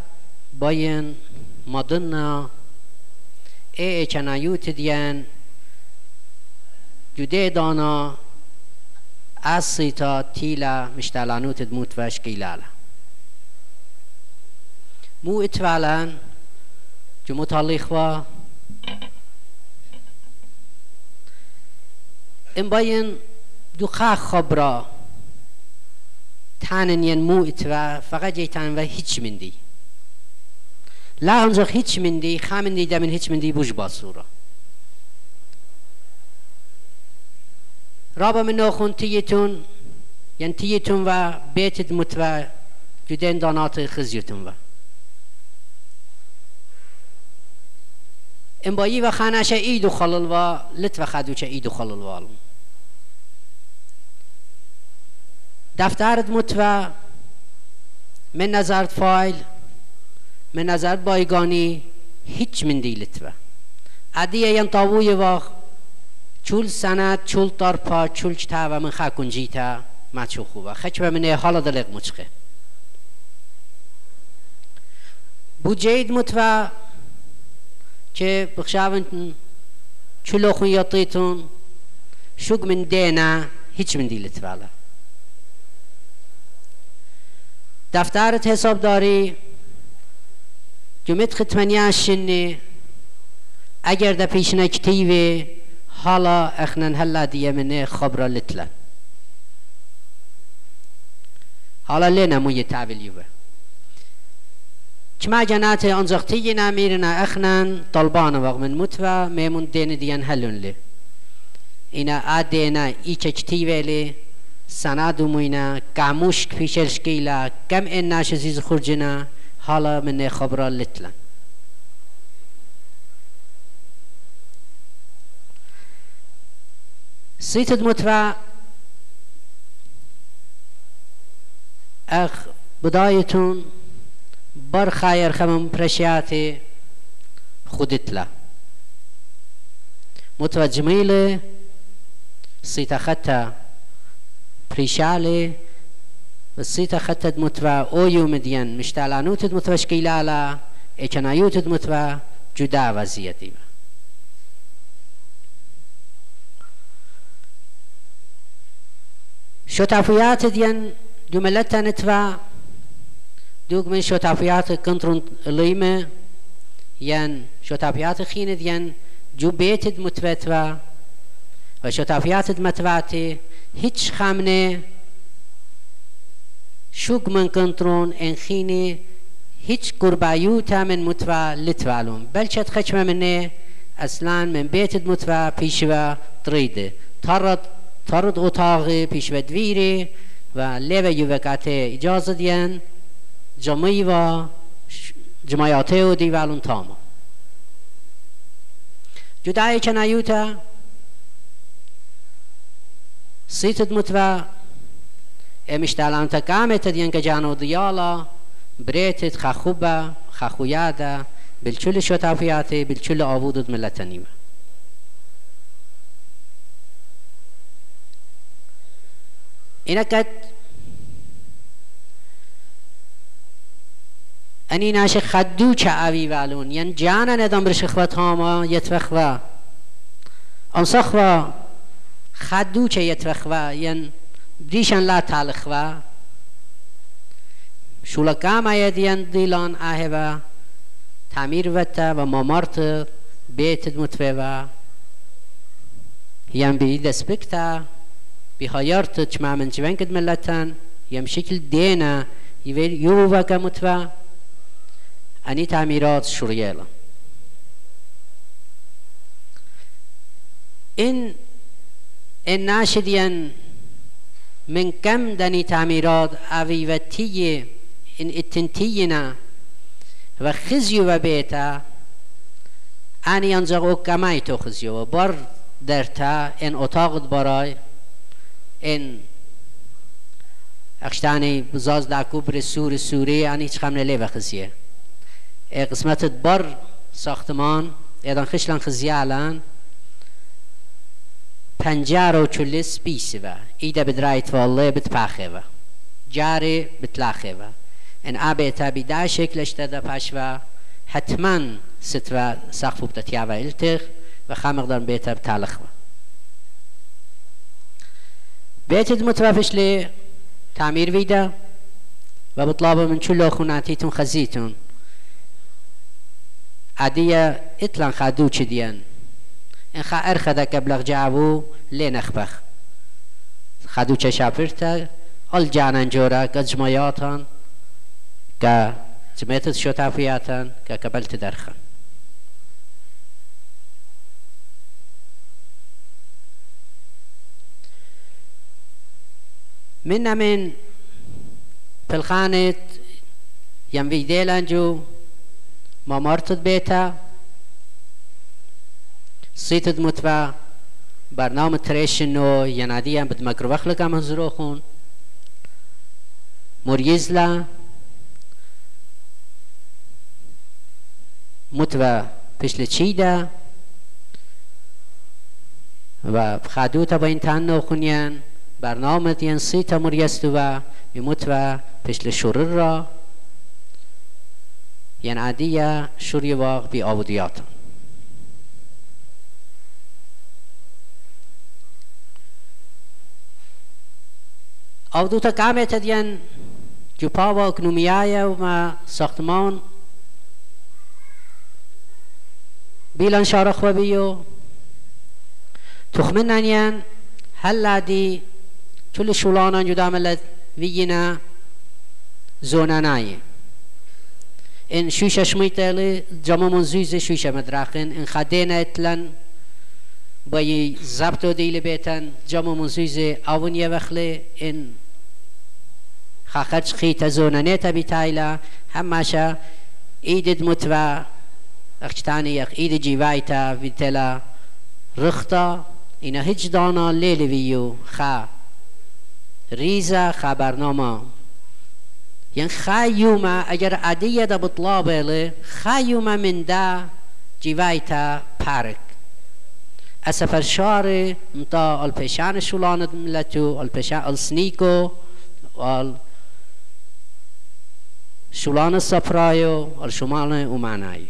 باين مدنا اي چنايوت ديان جده دانا أسيتا تيلا مشتالانوت دموت واش كيلالا مو اتفالان جموت الإخوة إن باين دوخا خبرا تانن ين مو اتوا فقط جيتان و هيچ من دي لا انزخ هيچ من دي خامن دي دمن هيچ من دي بوش باسورا رابا من نوخون تيتون ين تيتون و بيتد متوا جدين دانات خزيتون و. ان بايي و خاناش ايدو خلل و لتو خدو چه ايدو خلل والم دفترت متوا من نظرت فایل من نظرت بایگانی هیچ من دی لتوا عدیه ین طاووی واخ چول سند چول طرپا چول چتا و من خاکون جیتا. ما چو خوبه. خچ به من حالا دلق مچقه بو جید متوا که بخشاون چلو خون یطیتون شوق من دینا هیچ من دی لتوالا دفترت حسابداری جمعت ختمانیا شنی اگر در پیش نکتیوی حالا اخنن هلا دیه منه خبر لتلن حالا لینا موی تعبیلیوه كما جنات أنزغتينا ميرنا أخنا طلبان وغمن متوى ميمون دين ديان هلون لي إنا آدينا إيچچتي ويلي سنادو موينا كاموشك فيشل شكيلا كم إنا شزيز خرجنا حالا من خبرا لتلا سيتد متوى أخ بدايتون بر خایر خمم پرشیات خودت لا. متوجمیل سیتا خطا پریشاله و سیتا خطت متوا اویو مدین مشتالانوتت متوا شکیلالا اچنایوتت متوا جدا وضعیتی. شتافيات ديان جملتها نتوا دوك من شوتافيات كنترون ليمة ين شوتافيات خيند ين جو بيتد متفتوا وشوتافيات متواتي هيتش خامنه شوك من كنترون ان خيني هيتش قربايوتا من متوا لتوالون بل شد خشمه منه اصلا من بيت متوا پیشوا تريده ترد ترد اتاقی پیشوا دویره و لیو یوکاته اجازه دین جمعی و جمعیاته و دیوالون تاما جدای چنایوتا سيتد متوا امشتالان تكامت ديان كجانو ديالا بريتت خخوبا خخويادا بالكل شتافياتي بالكل عبودد ملتنيمه إنكت أني ناشي خدو أبي والون؟ ين جانا ندم برشخوة هاما يتفخوا أنصخوا خدو يتفخوا ين بريشن لا تالخوا شولکام آید ین دیلان آهوا. تعمیر وتا و مامارت بيت متفوا ين بي دسبكتا بهايرت تشمع من جوان قد ملتان؟ يم شكل دينا يوفا كمتفا أني تعميرات شريالة إن الناشدين من كم دني تعميرات أفيفتية إن التنتينا وخزيو وبيتا أني ينزغو كماي تخزيو بر درتا إن أتاقد براي إن أخشتاني بزاز داكو برسور سوري أني تخمنا لي بخزيه قسمت بر ساختمان ایدان خشلان خزیالان پنجار و چلیس بیسی و. ایده بدرایت والله بتپاخه و. جاری بتلاخه و. ان آبیتا بیدا شکلش تدا پاش و. حتما ست و سقف بتتیا و التخ و خامق دارن بیتا بتالخ و. بيتد متوافش لي تعمير فيدا وبطلبوا من كل خناتيتم خزيتون عادية اطلع خادو چديان ان خا ارخدا كبلغ جابو لين اخبخ خادو چه شافرتا ال جانان جورا كجمعياتان كا جمعيت شتافياتان كا قبلت درخن من من الخانة ينبي ديلانجو ما مرتد بيتا سيتد متبع برنامج تريشنو ينادي بد مكروخ لك من زروخون مريزلا متبع پشل چیدا؟ و خادوتا با این تن خونیان. برنامه مریستو و متبع پشل شرر را. ينعدية شريوا بأوديات أودوتا كامة تدين جوباوا اكنوميايا وما ساختمان. بیلان شارخ و بیو. تخمنن هلا دي كل شولانا جدا ملت وينا زوناناي ان شوشة شميتالي جمع منزوز شوشة مدراخن ان خدينا اتلن بای زبط و دیل بیتن جمع یه وخله ان خاخرج خيت زونانه تبي تايلا هماشا ايدد متوا اختاني يخ ايد جيوايتا فيتلا رختا. اینا هیچ دانا لیل ویو خا ریزا خبرنامه. ين خايوما اگر عدية دا بطلابه خايوما من دا جيوايتا بارك اسفر شار متا الپشان شولان ملتو الپشان السنيكو وال شولان السفرايو الشمال ومعناي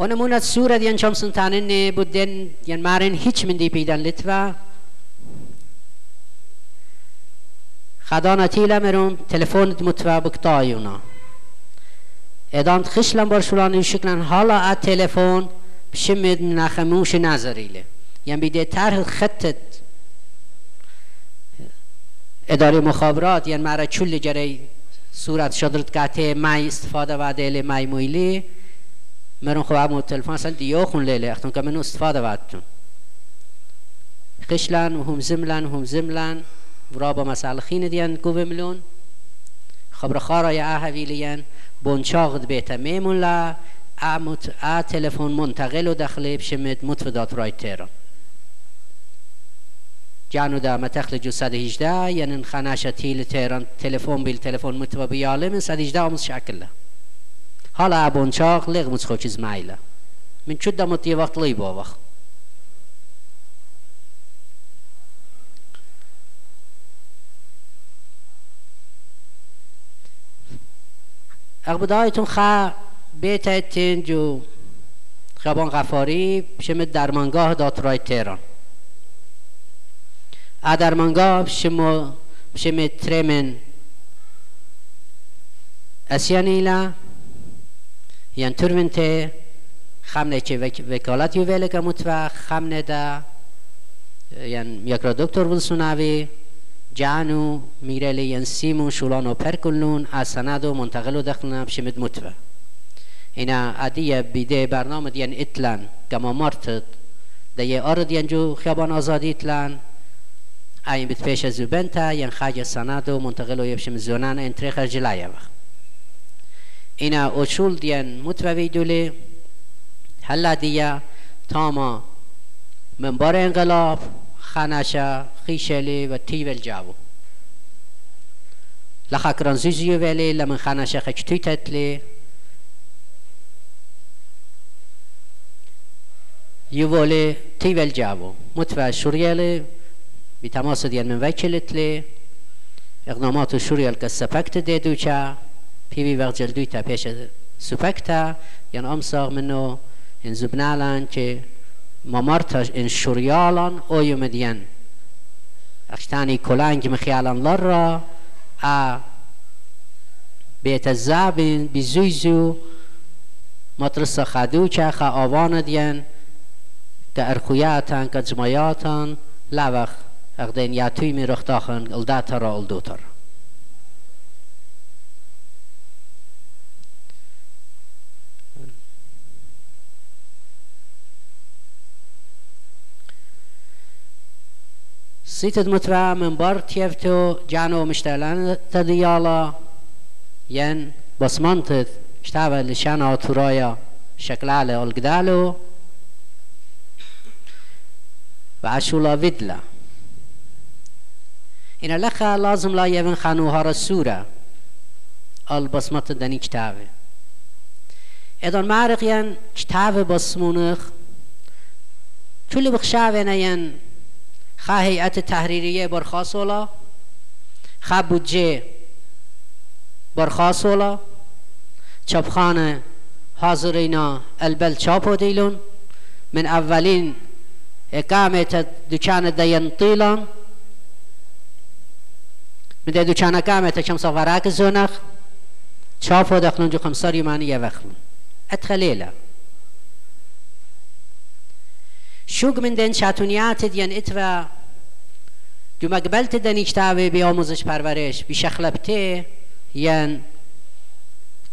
ونمونة سورة ديان شام سنتانن بودن ين مارن هیچ من دی پیدن لتوا خدانا تيلا مرون تلفون متوا بكتايونا ادام خشلن برشولان يشكلن حالا ا تلفون بشمد من خموش نظريله يعني بده طرح خطت اداره مخابرات يعني مرا چول جري صورت شدرت قاته مای استفاده و دل مای مویلی مرون خو عمو تلفن اصلا دیوخون لیله اختون که منو استفاده واتون قشلن و هم زملن هم زملن ورا با مسئله خین دیان گوه ملون خبر خارا یا اهویلین بونچاغد بیتا میمون لا ا تلفن منتقل و دخلی بشمت متفدات رای تیران جانو دا متخل جو 118 یعنی خناشة تیل تیران تلفن بیل تلفن متوا بیاله من 118 آموز شکل چیز مایلا من چود دا متی وقت لی با وقت اقبدایتون خا بیتایتین جو خبان غفاری شم درمانگاه داترای تهران ا درمانگاه شم شم ترمن اسیانیلا چه وکالت یو ویله که متوه خمنه دا یان یکرا دکتر ولسوناوی جانو میرلی ین سیمو شولانو پرکلون از سندو منتقلو دخلنا بشمد متوه اینا عدیه بیده برنامه دیان اتلان کما مرتد ده یه آرد جو خیابان آزادی اتلان این بیت پیش زوبنتا ین خاج سندو منتقلو یبشم زونان انتری خرجلایه وقت متوی دوله هلا دیا تاما منبر انقلاب خانشا خیشلی و تیول جاو. لخاکران زیزیو ولی لمن خانشا خچتوی تتلی. يولي تيفل جابو متفع شوريالي بتماس ديال من وكلت لي اقدامات شوريال كسفكت ديدو چا. بيبي وقت جلدوی تا پیش سوپکتا یان امساغ منو ان زبنالان که ممرتش ان شوریالان او يمدين اختاني كولانج مخيالان لرا ا بيت الزابين بزويزو مطرس خدو چه خا آوان دين که ارخویاتان که جمعیاتان لوخ اقدین یا توی می رختاخن الدات را الدوتر سيتد مترا من بار تيفتو جانو مشتغلان تديالا ين بصمنتت اشتغل لشانا ترايا شكلالة القدالو وعشولا فيدلا إن لخا لازم لا يبن خانوها رسورة البصمت دني كتابه إذا معرق ين كتابه بصمونخ كل بخشاوه ين خواه هیئت تحریریه برخواست ولا خواه بودجه برخواست ولا چاپخانه حاضرینا البل چاپو دیلون. من اولین اقامت دکان دین طیلان. من دی دکان اقامت چم صغراک زونخ. چاپ دخلون جو خمسار يماني يوخلون اتخليلا شوق من دن شاتونيات دين اتوا جو مقبلت دن اجتاوي بياموزش پرورش بشخلبته ين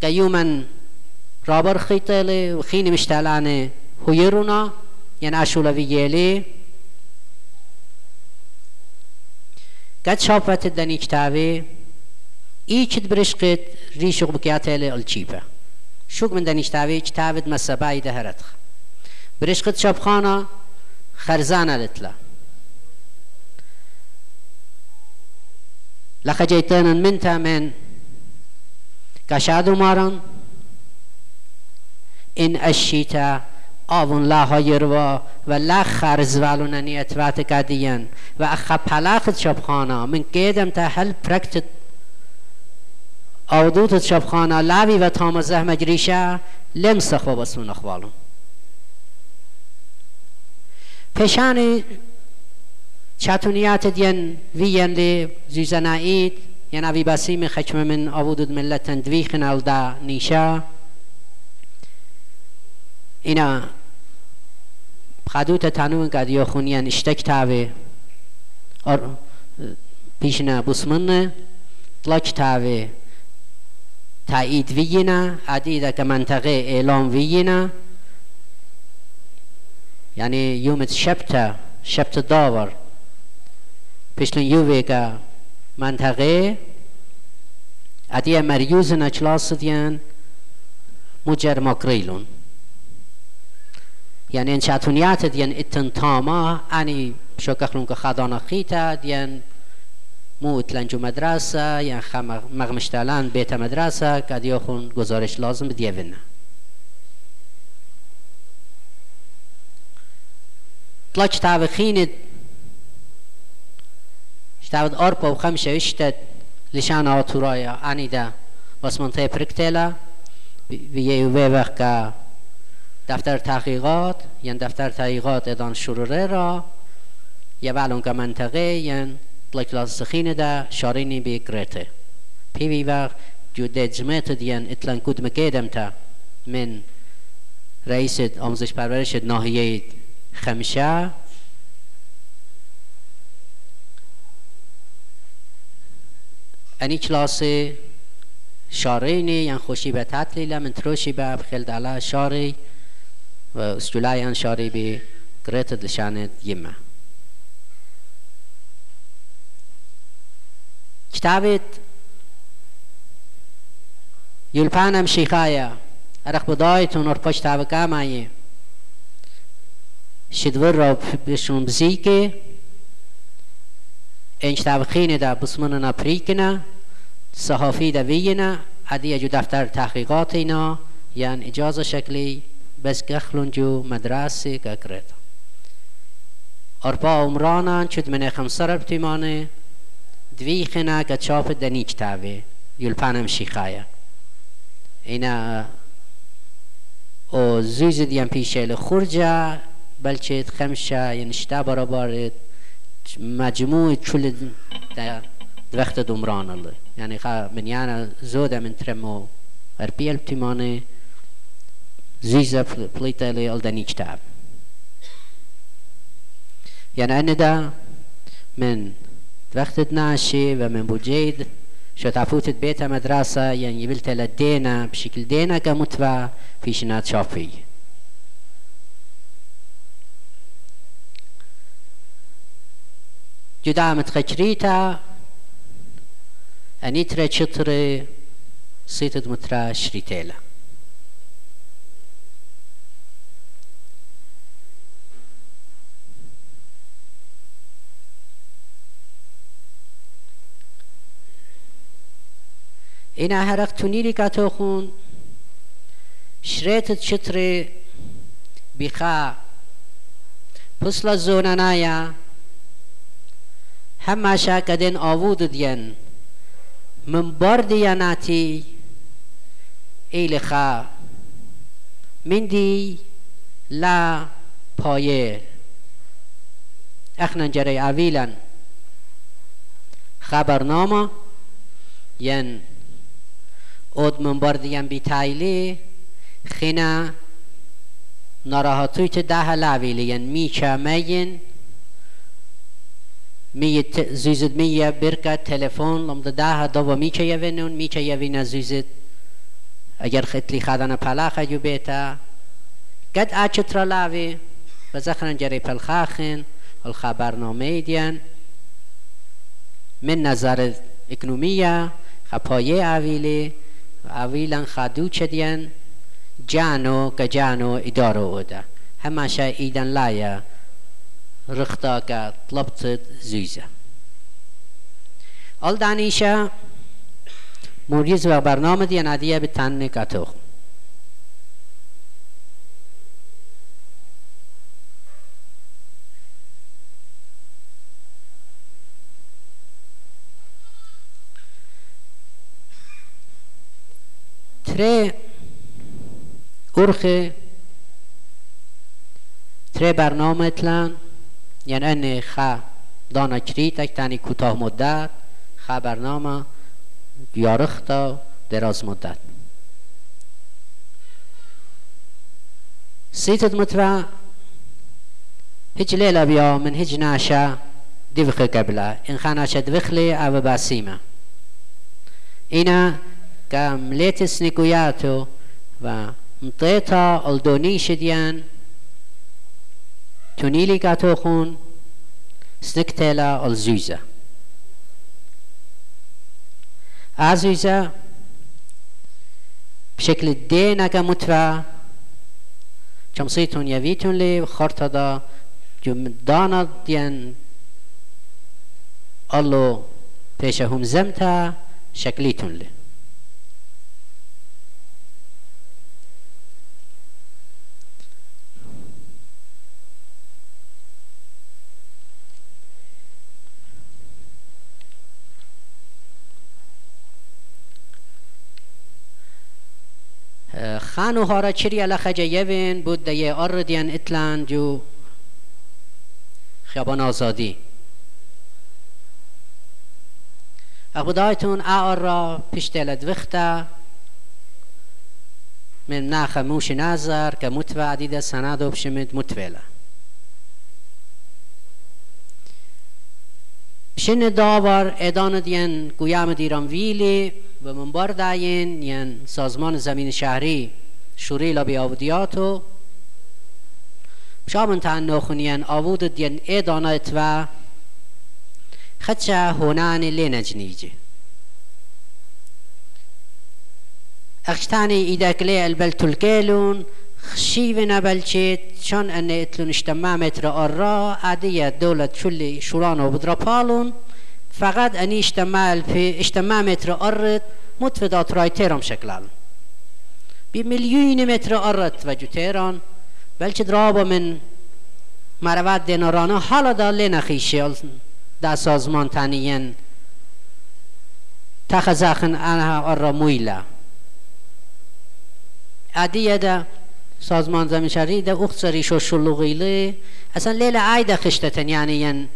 قيوما رابر خيطلي وخين مشتالانه هيرونا ين اشولوييلي قد شافت دن اجتاوي ایچ برشقت ریشق بکیات هلی الچیبه شوق من دنیش تاوی چ تاود مسبای دهرت برشقت شبخانا خرزانه لتلا لخجيتنا من تامن كشادو مارن إن الشتاء آون لا يروا و لا خرز والونني اتوات كاديان و اخا پلاخت شبخانا. من قيدم تا هل پرکت أودوت شبخانا. لاوي و تامزه مجريشا لم سخوا بسون أخوالهم پشان چاتونیات دین ویان لی زیزنائید ین اوی باسیم خچم من آبودود ملتن دویخن الدا نیشا. اینا خدوت تانون قد يخونيان اشتك تاوي اور پیشنا بسمن طلق تاوي تایید وینا عدیده که منطقه اعلام وینا. یعنی یومت شبت شبت داور. پیشلن یووی که منطقه عدیه مریوز نچلاس دیان مجر مکریلون يعني ان شاتونيات ديان اتن تاما اني شوكخلون كخدانا خيتا ديان مو تلنجو مدرسه خم مغمشتالان بیت مدرسه که دیاخون گزارش لازم بدیوینه تاو خينت اشتاود أربا وخمسة اشتت لشان أني دا بس منطقة بركتلا بيه ويبخ که دفتر تحقیقات یعنی دفتر تحقیقات ادان شروره را یه ولون که منطقه یعنی طلقلاس سخينة دا شاريني بي كريتا بيبي باغ جو دجمت ديان اتلان كود مكيدمتا من رئيس آموزش پرورش ناحیه خمشه. اني کلاس شاريني يعني خوشي به تطليل من تروشي به بخيل دالا شاري و استولايان شاري بي كريتا دشانت يمه كتابت يلبانم شيخايا أرخ بدايتون اور پشت تابه تابه خینه دا بسمننا پریکنه صحافی دا وینا عدی جو دفتر تحقیقات اینا. یعنی اجازه شکلی. بس گخلون جو مدرسه که کرد. اور با عمرانان چود من خمسر ابتیمانه دویخنا که چاپ دنیک تاوه. یلپانم شیخایا اینا او زوز دیم پیشه خورجا بلچه خمشه یعنی شتا برابر مجموع چول وقت دمران الله. يعني خا من يانا زودا من ترمو اربيل بتيمانه زيزا بليتا لي الدنيك تاب يعني أنا دا من وقت ناشي ومن بوجيد شو تعفوت بيت مدرسة يعني يبلت لدينا بشكل دينا كمتبع في شنات شافي Gjydamët ka qrita A një tre qëtëre Sitët më tra shritela اینا هرق تونیلی که تو خون شریتت شتره بیخا پسلا زونانایا همه شاکدن آوود دین من بار دیاناتی ایلخا من دی لا پایه اخنا جري عويلا خبرنامه ين od من بردیم بی تایلی خینا ناراحتوی ده لاویلین میچا مین زیزد می برکا تلفن لم ده دو میچا یوینون میچا یوینا زیزد اگر خطلی خدانا پلاخ جو بیتا. قد اچترا لاوی بزخرن جری پلخاخن الخبرنامه دیان. من نظر اکنومیا خپایه اویلی اویلن خادو چدیان جانو که جانو ادارو اودا هماشا ایدن لایا رختا که طلبت زوزه ال دانیشا موریز و برنامه دی نادیه به تن کاتوخ tre urche tre برنامه تلن یعنی خ دانا کریتک تانی کوتاه مدت خ برنامه یارختا دراز مدت. سيتد مترا هج ليلة بيا من هج ناشا دفخ قبله. إن خاناشا دفخلي أو باسيمة إنا كمليتس نيكوياتو ومطيتا الدوني شديان تونيلي كاتوخون سنكتلا الزوزة عزيزة بشكل دينا كمترا شمسيتون يفيتون لي خرطة دا دانا ديان الله پیشهم زمتا شکلیتون لی خانو هارا چری الا خجیوین بود دیه آردین اتلان جو. خیابان آزادی. اقبدایتون آر را پشت لدوختا من ناخ موش نازر که متوى عديدة سنادو بشمد متويلة بشن داور ادان دین گویام دیران ویلی و منبر داین ین سازمان زمین شهری. شوری لابی آودیاتو. شامن تعنوخنین آود دین ادانت و خدشا هونان لينجنيجي اختاني إذا كلي البلت الكيلون خشيفنا بلشيت شان أن اتلون اجتماع متر أرى عادية دولة شلي شوران وبدرا بالون فقط أني اجتماع في اجتماع متر أرد متفدات راي تيرم شكلال بمليون متر أرد وجو تيران بلش درابا من مروات دينارانا حالا دا لنا خيشي در سازمان تنین تخزخن انها ارا مویلا عدیه دا سازمان زمین شهری دا اخت سریشو شلوغیلی اصلا لیلا عایده خشتتن یعنی ین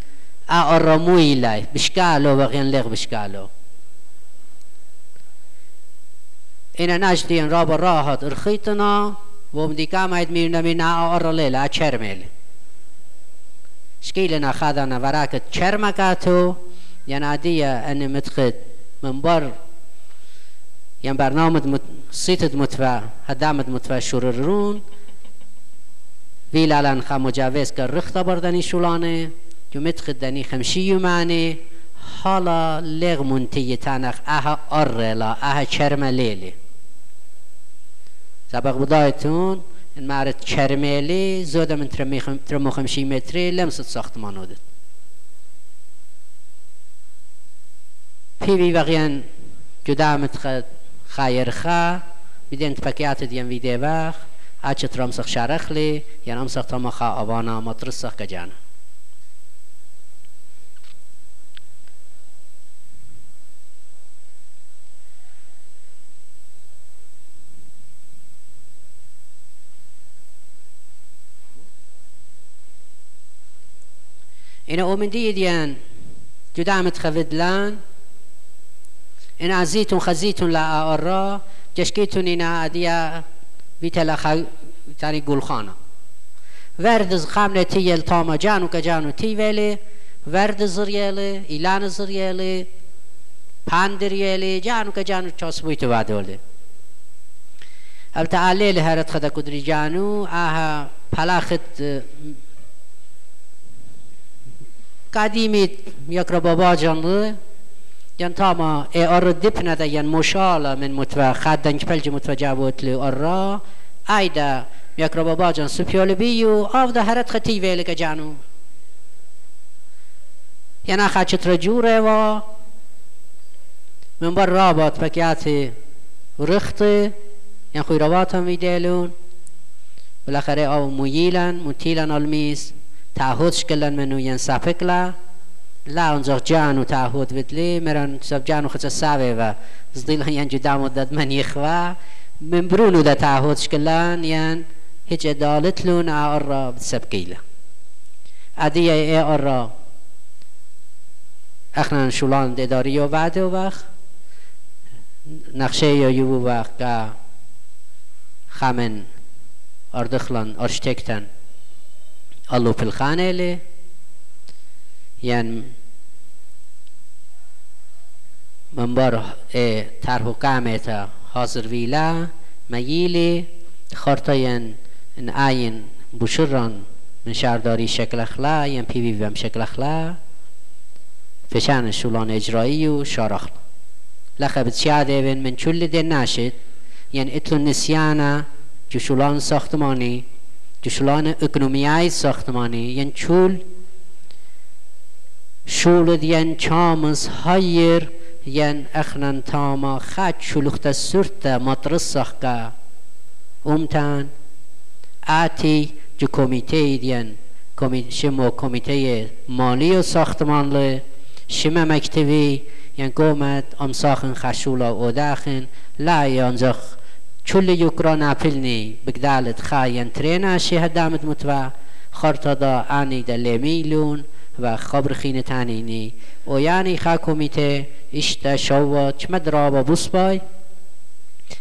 ارا مویلا بشکالو بغین لغ بشکالو. اینا نجدین رابا راحت ارخیتنا و مدیکا ماید میرنا من ارا لیلا چرمیلی شكيلنا خذنا وراك تشرمكاتو ينادية أن متخد من بر ين برنامج مت... سيتد متفا هدامد متفا شررون ویلالان خا مجاوز که رخت بردنی شولانه جو متخد دنی خمشی یمانه حالا لغ منتی تانخ اها ارلا اها چرم لیلی سبق بدایتون این معرض کرملی زوده من ترمو خمشی متری لمست ساختمان هودد پیوی وقیان جدا متخد خایر خا بیدین تپکیات دیم ویده وقت اچه ترمسخ شارخلی یعنی امسخ ترمخا آوانا مطرسخ کجانا اینا اومندی دیان جدا متخفض لان إن عزيتم خزيتم لا أرى جشكيتون إن أديا بيتلا خ تاني قول خانة ورد خامنة تيل تاما جانو كجانو تيوالي ورد زريالي إلان زريالي پاندریلی جانو که جانو چاسبوی تو وادوله البته علیل هرت خدا کدری جانو آها پلاخت قدیمی یک بابا جانو ين تاما اي ار دبنا دا ين مشالا من متوا خدن كبلج متوا جابوت لي ارا ايدا يكرا بابا جان سبيول بيو اف دا هرت خطي ويلك جانو. ينا خاچت رجوره و من بر رابط بكياتي ورخته ين خيروات هم يديلون بالاخره او ميلان متيلان الميز تعهدش كلن منو ين سابقلا لا اونجا جانو تعهد بدلي مران سب جانو خص ساوي و زديل ين جدا مدد من يخوا من برونو دا تعهد شكلان ين هيج ادالت لون ارى بسبقيله اديه اي ارى اخنا شولان اداري و بعد و وقت نقشه یا یو وقت خمن اردخلان ارشتکتن الو پلخانه لی ين منبر طرح قامت حاضر ویلا ميلي خرطين ان آين بشران من شهرداری شکل اخلا ين پی وی شکل اخلا فشان شولان اجرایی و شارخلا لخب تشاده من چل ده ناشد؟ ين اتلو نسيانا جشولان ساختمانی جشولان اکنومیای ساختمانی ين چول شولد ين چامس هاير ين اخنن تاما خد شلوخت سرت مدرسخ کا امتان آتی جو کمیته دین شما کمیته مالی و ساختمان لی شما مکتبی ين قومت امساخن خشولا اوداخن لا ينزخ چل يكرا نافلني بقدالت خاين ترينا شهد دامت متوا دا آني دا ليميلون و خبر خین تنینی و یعنی خا کمیته اشتا شوا چمد رابا بسبای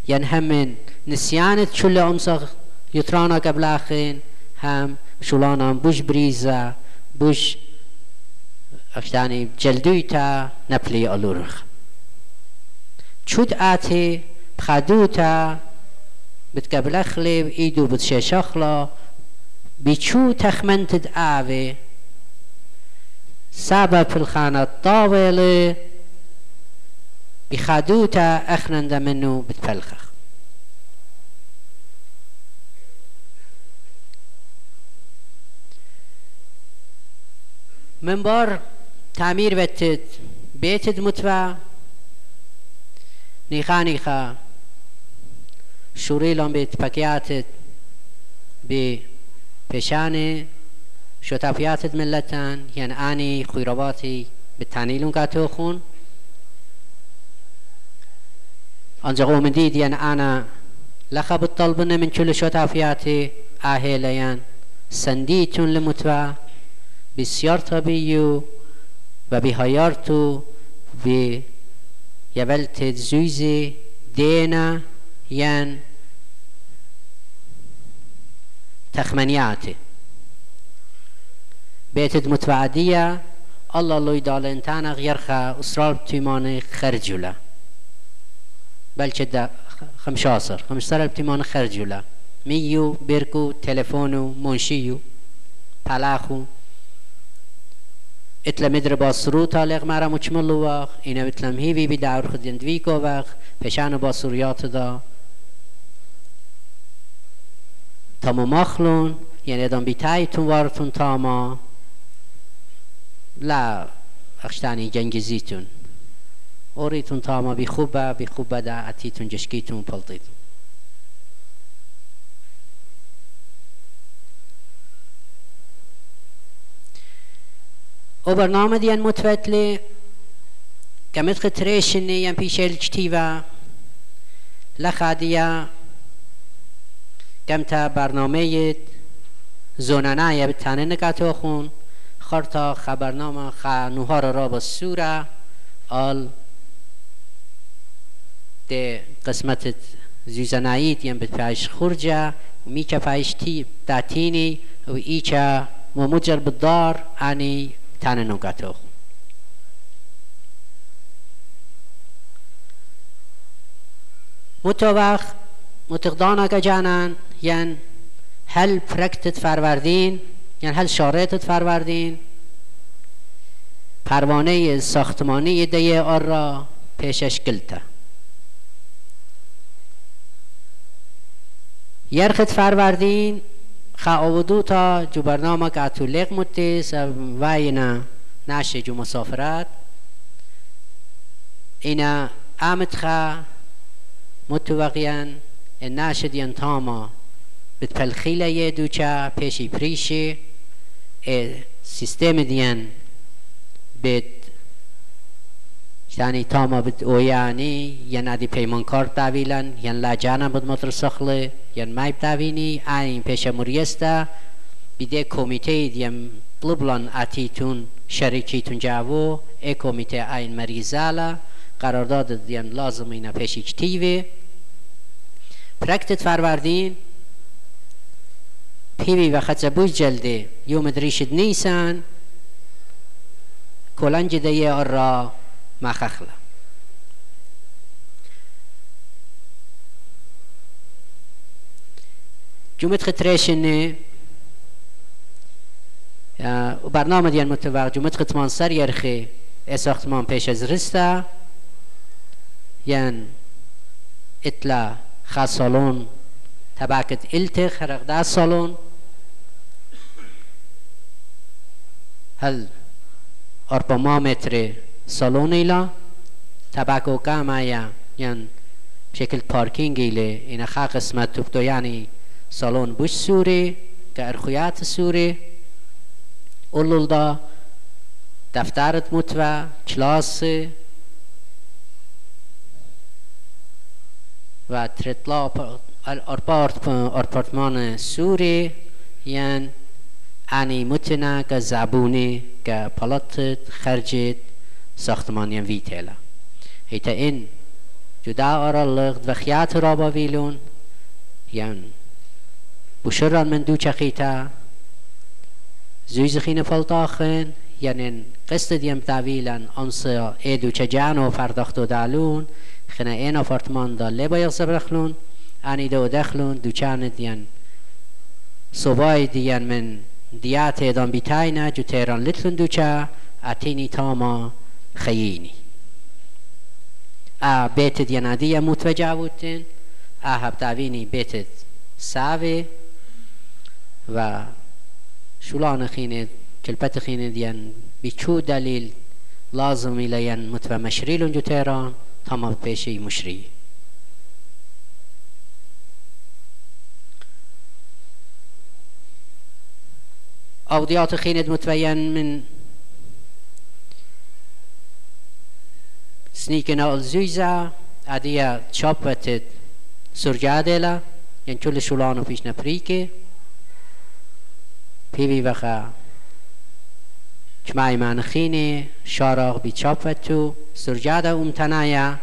یعنی همین نسیانت چل امسا یترانا قبل اخین هم شولانا بوش بریزا بوش اختانی جلدوی تا نپلی الورخ چود آتی بخدو تا بتقبلخلي إيدو بتشيشخلا بيچو تخمنتد آوه سبب الخانة الطاولة بخدوتا أخنند منه بتفلخخ. من بار تعمير بتت بيتد متوى نيخا نيخا شوريلون بيت بكياتت بپشانه شتافيات ملتان يعني اني خيرواتي بالتانيلون كاتوخون انجا قوم ديد يعني انا لخب الطلبنا من كل شتافياتي اهليان سنديتون لمتوا طبيو وبهيارتو و يبلت زوزي دينا yan taxmanijatë betet mutvadia Allah loj dalen tana gjerha اسرار timane خرجولا. بل كده خمشاصر خمشاصر بتمان خرجولا. ميو بيركو تلفونو منشيو طلاخو إتلا مدر باسرو تالق مرا مجمل واخ اینا اتلا مهیوی بی دور خود دوی کو وقت پشن باسوریات دا دا تامو مخلون یعنی ادام بی تایتون وارتون تاما لا اخشتاني جنجزيتون اوريتون تاما بخوبة بخوبة دا اتيتون جشكيتون بلطيتون و برنامه دیان متفتلی كمت خطريشني ين بيش الجتيفا لخاديا كمتا برنامه زونانا بتانه نكاتو خون. خرطا خبرنامه خانوها را با سورة آل ده قسمت زیزنایید یم بتفاش خرجة وميكا فايش تي تاتيني وإيكا ومجر بالدار أني تانا نوغاتوخ متوخ متقدانا جانان ين هل پرکتت فروردین یعنی هل شارطت فروردین پروانه ساختمانی دیه آر را پیشش گلته یرخت فروردین خواودو تا جو برنامه که اتو لیق متیس واینا ناشه جو مسافرات. اینا آمد خا متوقیان تاما بتفلخيلا يدوچا پیشی پریشی. سیستم دیان بت يعني تاما بت اویانی ين ادي پیمانکار تاویلن ين لاجانا بد مترسخله ين مایب تاوینی این پیش مریستا بیده کمیته دیم بلبلان اتیتون شریکیتون جاوو ای کمیته این مریزالا قرارداد دیم لازم اینا پیش اکتیوه پرکتت فروردین. پیوی و خطبوش جلده یوم دریشد نیسان. کلنج دیه آر را مخخله جمعت خطرشنه و برنامه دیان متوقع جمعت خطمان سر یرخه ساختمان پیش از رسته یان اطلاع خا صالون تبعكت إلتي خرق دا صالون هل أربعة متر صالون إلى تبعكو كامايا ين بشكل باركينج إلى إن خا قسمت تبدو يعني صالون بوش سوري كأرخيات سوري أولول دا دفترت متوى کلاس و ترتلا آپارتمان سوری یعن انی متنا که زبونی که پلاتت خرجت ساختمانی ویتیلا ایتا این جدا آرالغ و خیات را باویلون یعن بشران من دو چخیتا زویز خین فلطاخن یعنی قصد دیم تاویلا انسا ایدو چجانو فرداختو دالون خنا این آپارتمان دا لبا یغزب رخلون انی دو دخلون دوچان دیان صبای دیان من دیات ایدان بیتاینا جو تیران لتلون دوچا اتینی تاما خیینی. ا بیت دیان ادیه متوجه بودن ا هبتاوینی بیت ساوی و شولان خینه کلپت خینه دیان بیچو دلیل لازم ایلین متو مشریلون جو تیران تمام پیشی مشری. أوديات خيند متبين من سنيكنا الزويزة أديا تشابت سرجادلا ين كل شولانو فيش نبريكي بيبي بخا جمعي مانخيني شارغ بي چاپتو سرجاده امتنایا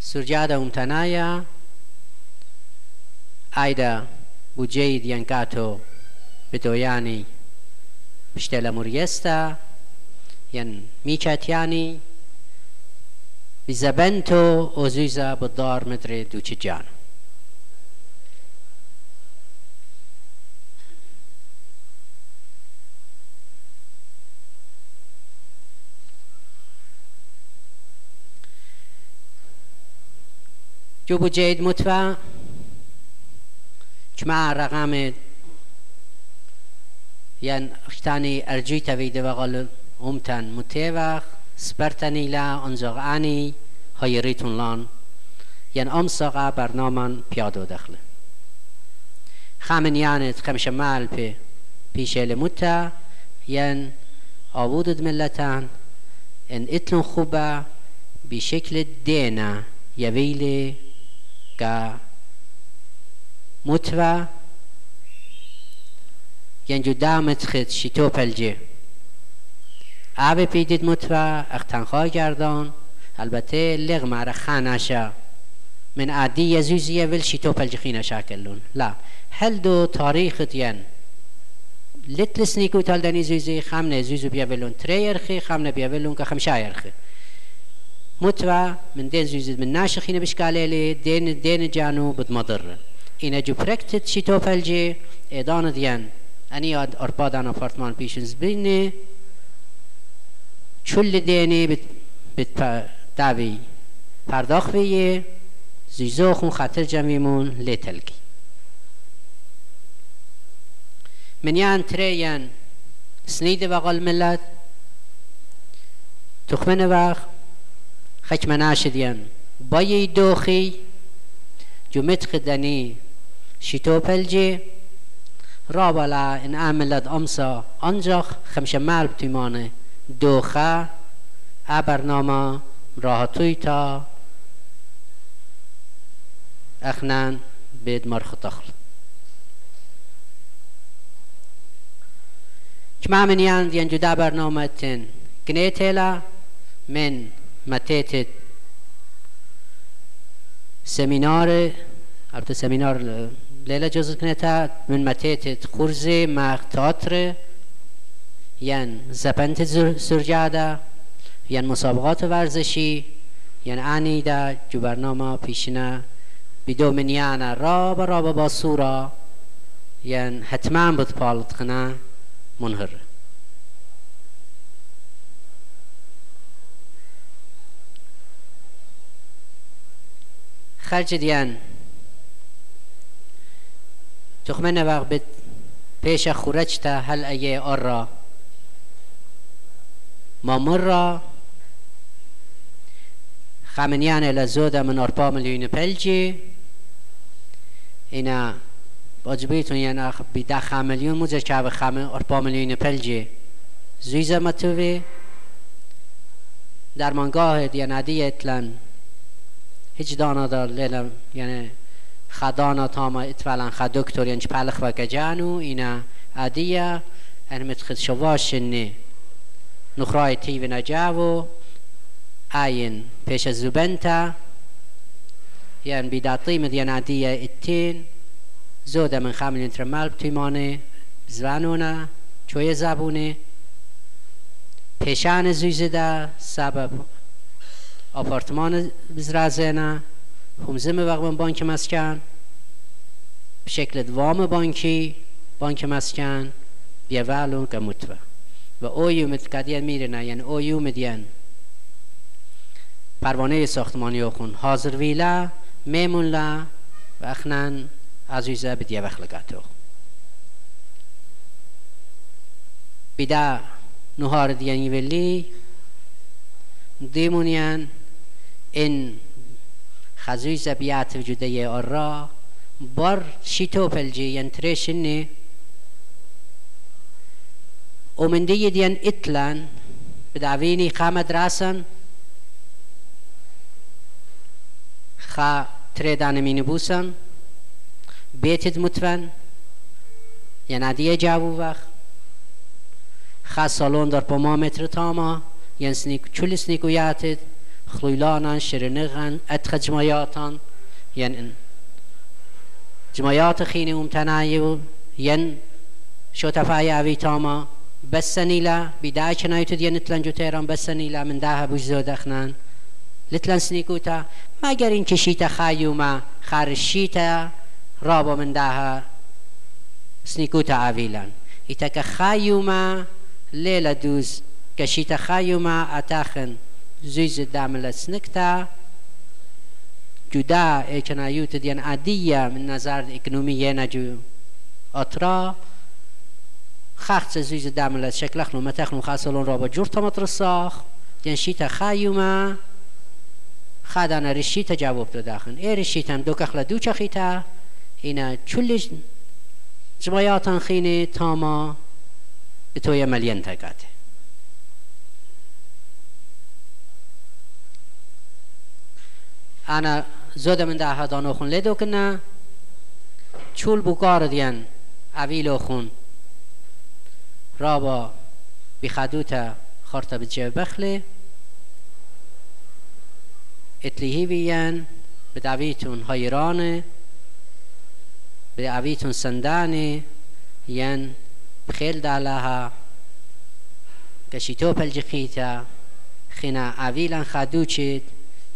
سرجاده امتنایا ايدا بوجيد ينكاتو بدوياني بشتلا مريستا ين ميشاتياني بزبنتو اوزيزا بالدار مدري دوچي جانو جو جيد متفا جمع رقم ين اختاني ارجيت في دبغل امتن متوخ سپرتنی لا انزاغانی هایریتون لان. ين امساقا برنامه پیادو دخله خامن یانت خمش مال پی پیشه متا ين آبودد ملتان ان اتلون خوبه بشكل دينا يويلي ka mutwa جو دامت خد شتو بلجي اوه پیدید متوه اخ تنخواه گردان. البته لغ معرخ خانشا من عادي يزوزية فيلشي توبل جخينا شاكلون لا. هل دو تاريخ ديان لتلسنيكو تال داني زوزي خامنه زوزو بيابلون تري يرخي خامنه بيابلون كخمشا يرخي متوا من دين زوزي من ناشخينه بشكاليلي دين دين جانو بدمضر اینا جو پرکتت شی توپل جي ادان ديان اني اد اربادان افارتمان بيشنز بيني چول ديني بت بت داوي پرداخت ویه زیزو خون خاطر جمعیمون لیتلگی من یان تريان سنيد بقل ملت تخمن باخ دوخي جمت خدني شتو پلجي رابلا ان عملت امسا. انجاخ خمش مال بتيمانه دوخه ا برنامه راحتوی تا. اخنان بيد مرخ تخل كما من يان ديان جدا برنامه كنيتلا من متيت سمينار البته سمينار ليلة جزء كنيتا من خرزي مع تاتر ين زبنت سرجاده ين مسابقات ورزشی ين انی دا جو برنامه پیشنه بدو منیانا رابا رابا با سورا ين حتما بود پالت خنا منهر خرج دیان. تخمن وقت بد پیش خورج تا هل ایه آر را. ما مر خمنيان لزودا من أربعة مليون بلجي اینا باجبیتون یعنی بیده خم میلیون موزه که به خم أربعة میلیون پلجی. زویزه متوی در منگاه دیانادی اتلن هیچ دانا دار لیلم یعنی خدانا تاما اتفعلا خد دکتور یعنی پلخ و گجانو اینا عادیه. یعنی متخد شواشنی نخرای تیو نجاو آين پیش زبنتا يعني بداطي مديناتية التين زودة من خامل انترمال بتيمانه زوانونا چوی زبونه. پیشان زویزده سبب. آپارتمان بزرازینا همزم وقت بانک مسکن به شکل وام بانکی بانک مسکن بیوالون که متوه و اویومت کدین میرنه یعنی اویومدین پروانه ساختمانی خون. حاضر ویلا میمون لا و اخنان عزیزه بدیه وخلقاتو بیدا نهار دیانی ولی دیمونیان این خزوی بیات وجوده آرا بار شیتو پلجی ینترشنی ومن دیان اتلان بدعوینی قامت راسن خا تريدان مين بوسم بيتد متفن ينادي جابو وخ خا سالون در پما متر تاما ين سنيك چول سنيكو ياتد خلولانان شرنغن اتخجمياتا ين ان. جميات خيني ومتنايو ین شو تفايا اوی تاما بسنيلا بداية شنايتو دي نتلن جوتيران بسنيلا من داها بوجزو دخنان. لتلن سنيكوتا ما گرين كشيتا خايوما خارشيتا رابا من داها سنيكوتا ایتا که خایوما لیل دوز کشیت خایوما اتاخن 7,6 juda دین عدیه من نظر اکنومی یه نجو atra خخص زیز دملت شکلخ نو متخ نو خاصلون را با جور تمات رساخ دین شیط خیوما خدان رشیت جواب دو داخن ای رشیت هم دو کخلا دو چخیتا اینا چلیش جمایاتان خینه تاما. به توی ملین تکاته. انا زود من ده هدانو خون لیدو کنه. چول بکار دیان اویلو خون. رابا بخدوتا خارطة بتجيب بخلي اتلي هيفيان بدعويتون هيرانه بدعويتون سندانه. ين بخيل دالها. كشيتو بلجخيتا خنا عويلا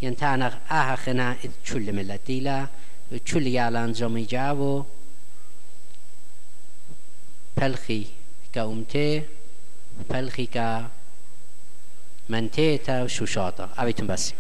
ين تانا آها خنا چول ملتيلا چول يالان زمي جاوو پلخي كأمتي پلخي كمنتيتا وشوشاتا أبيتم بس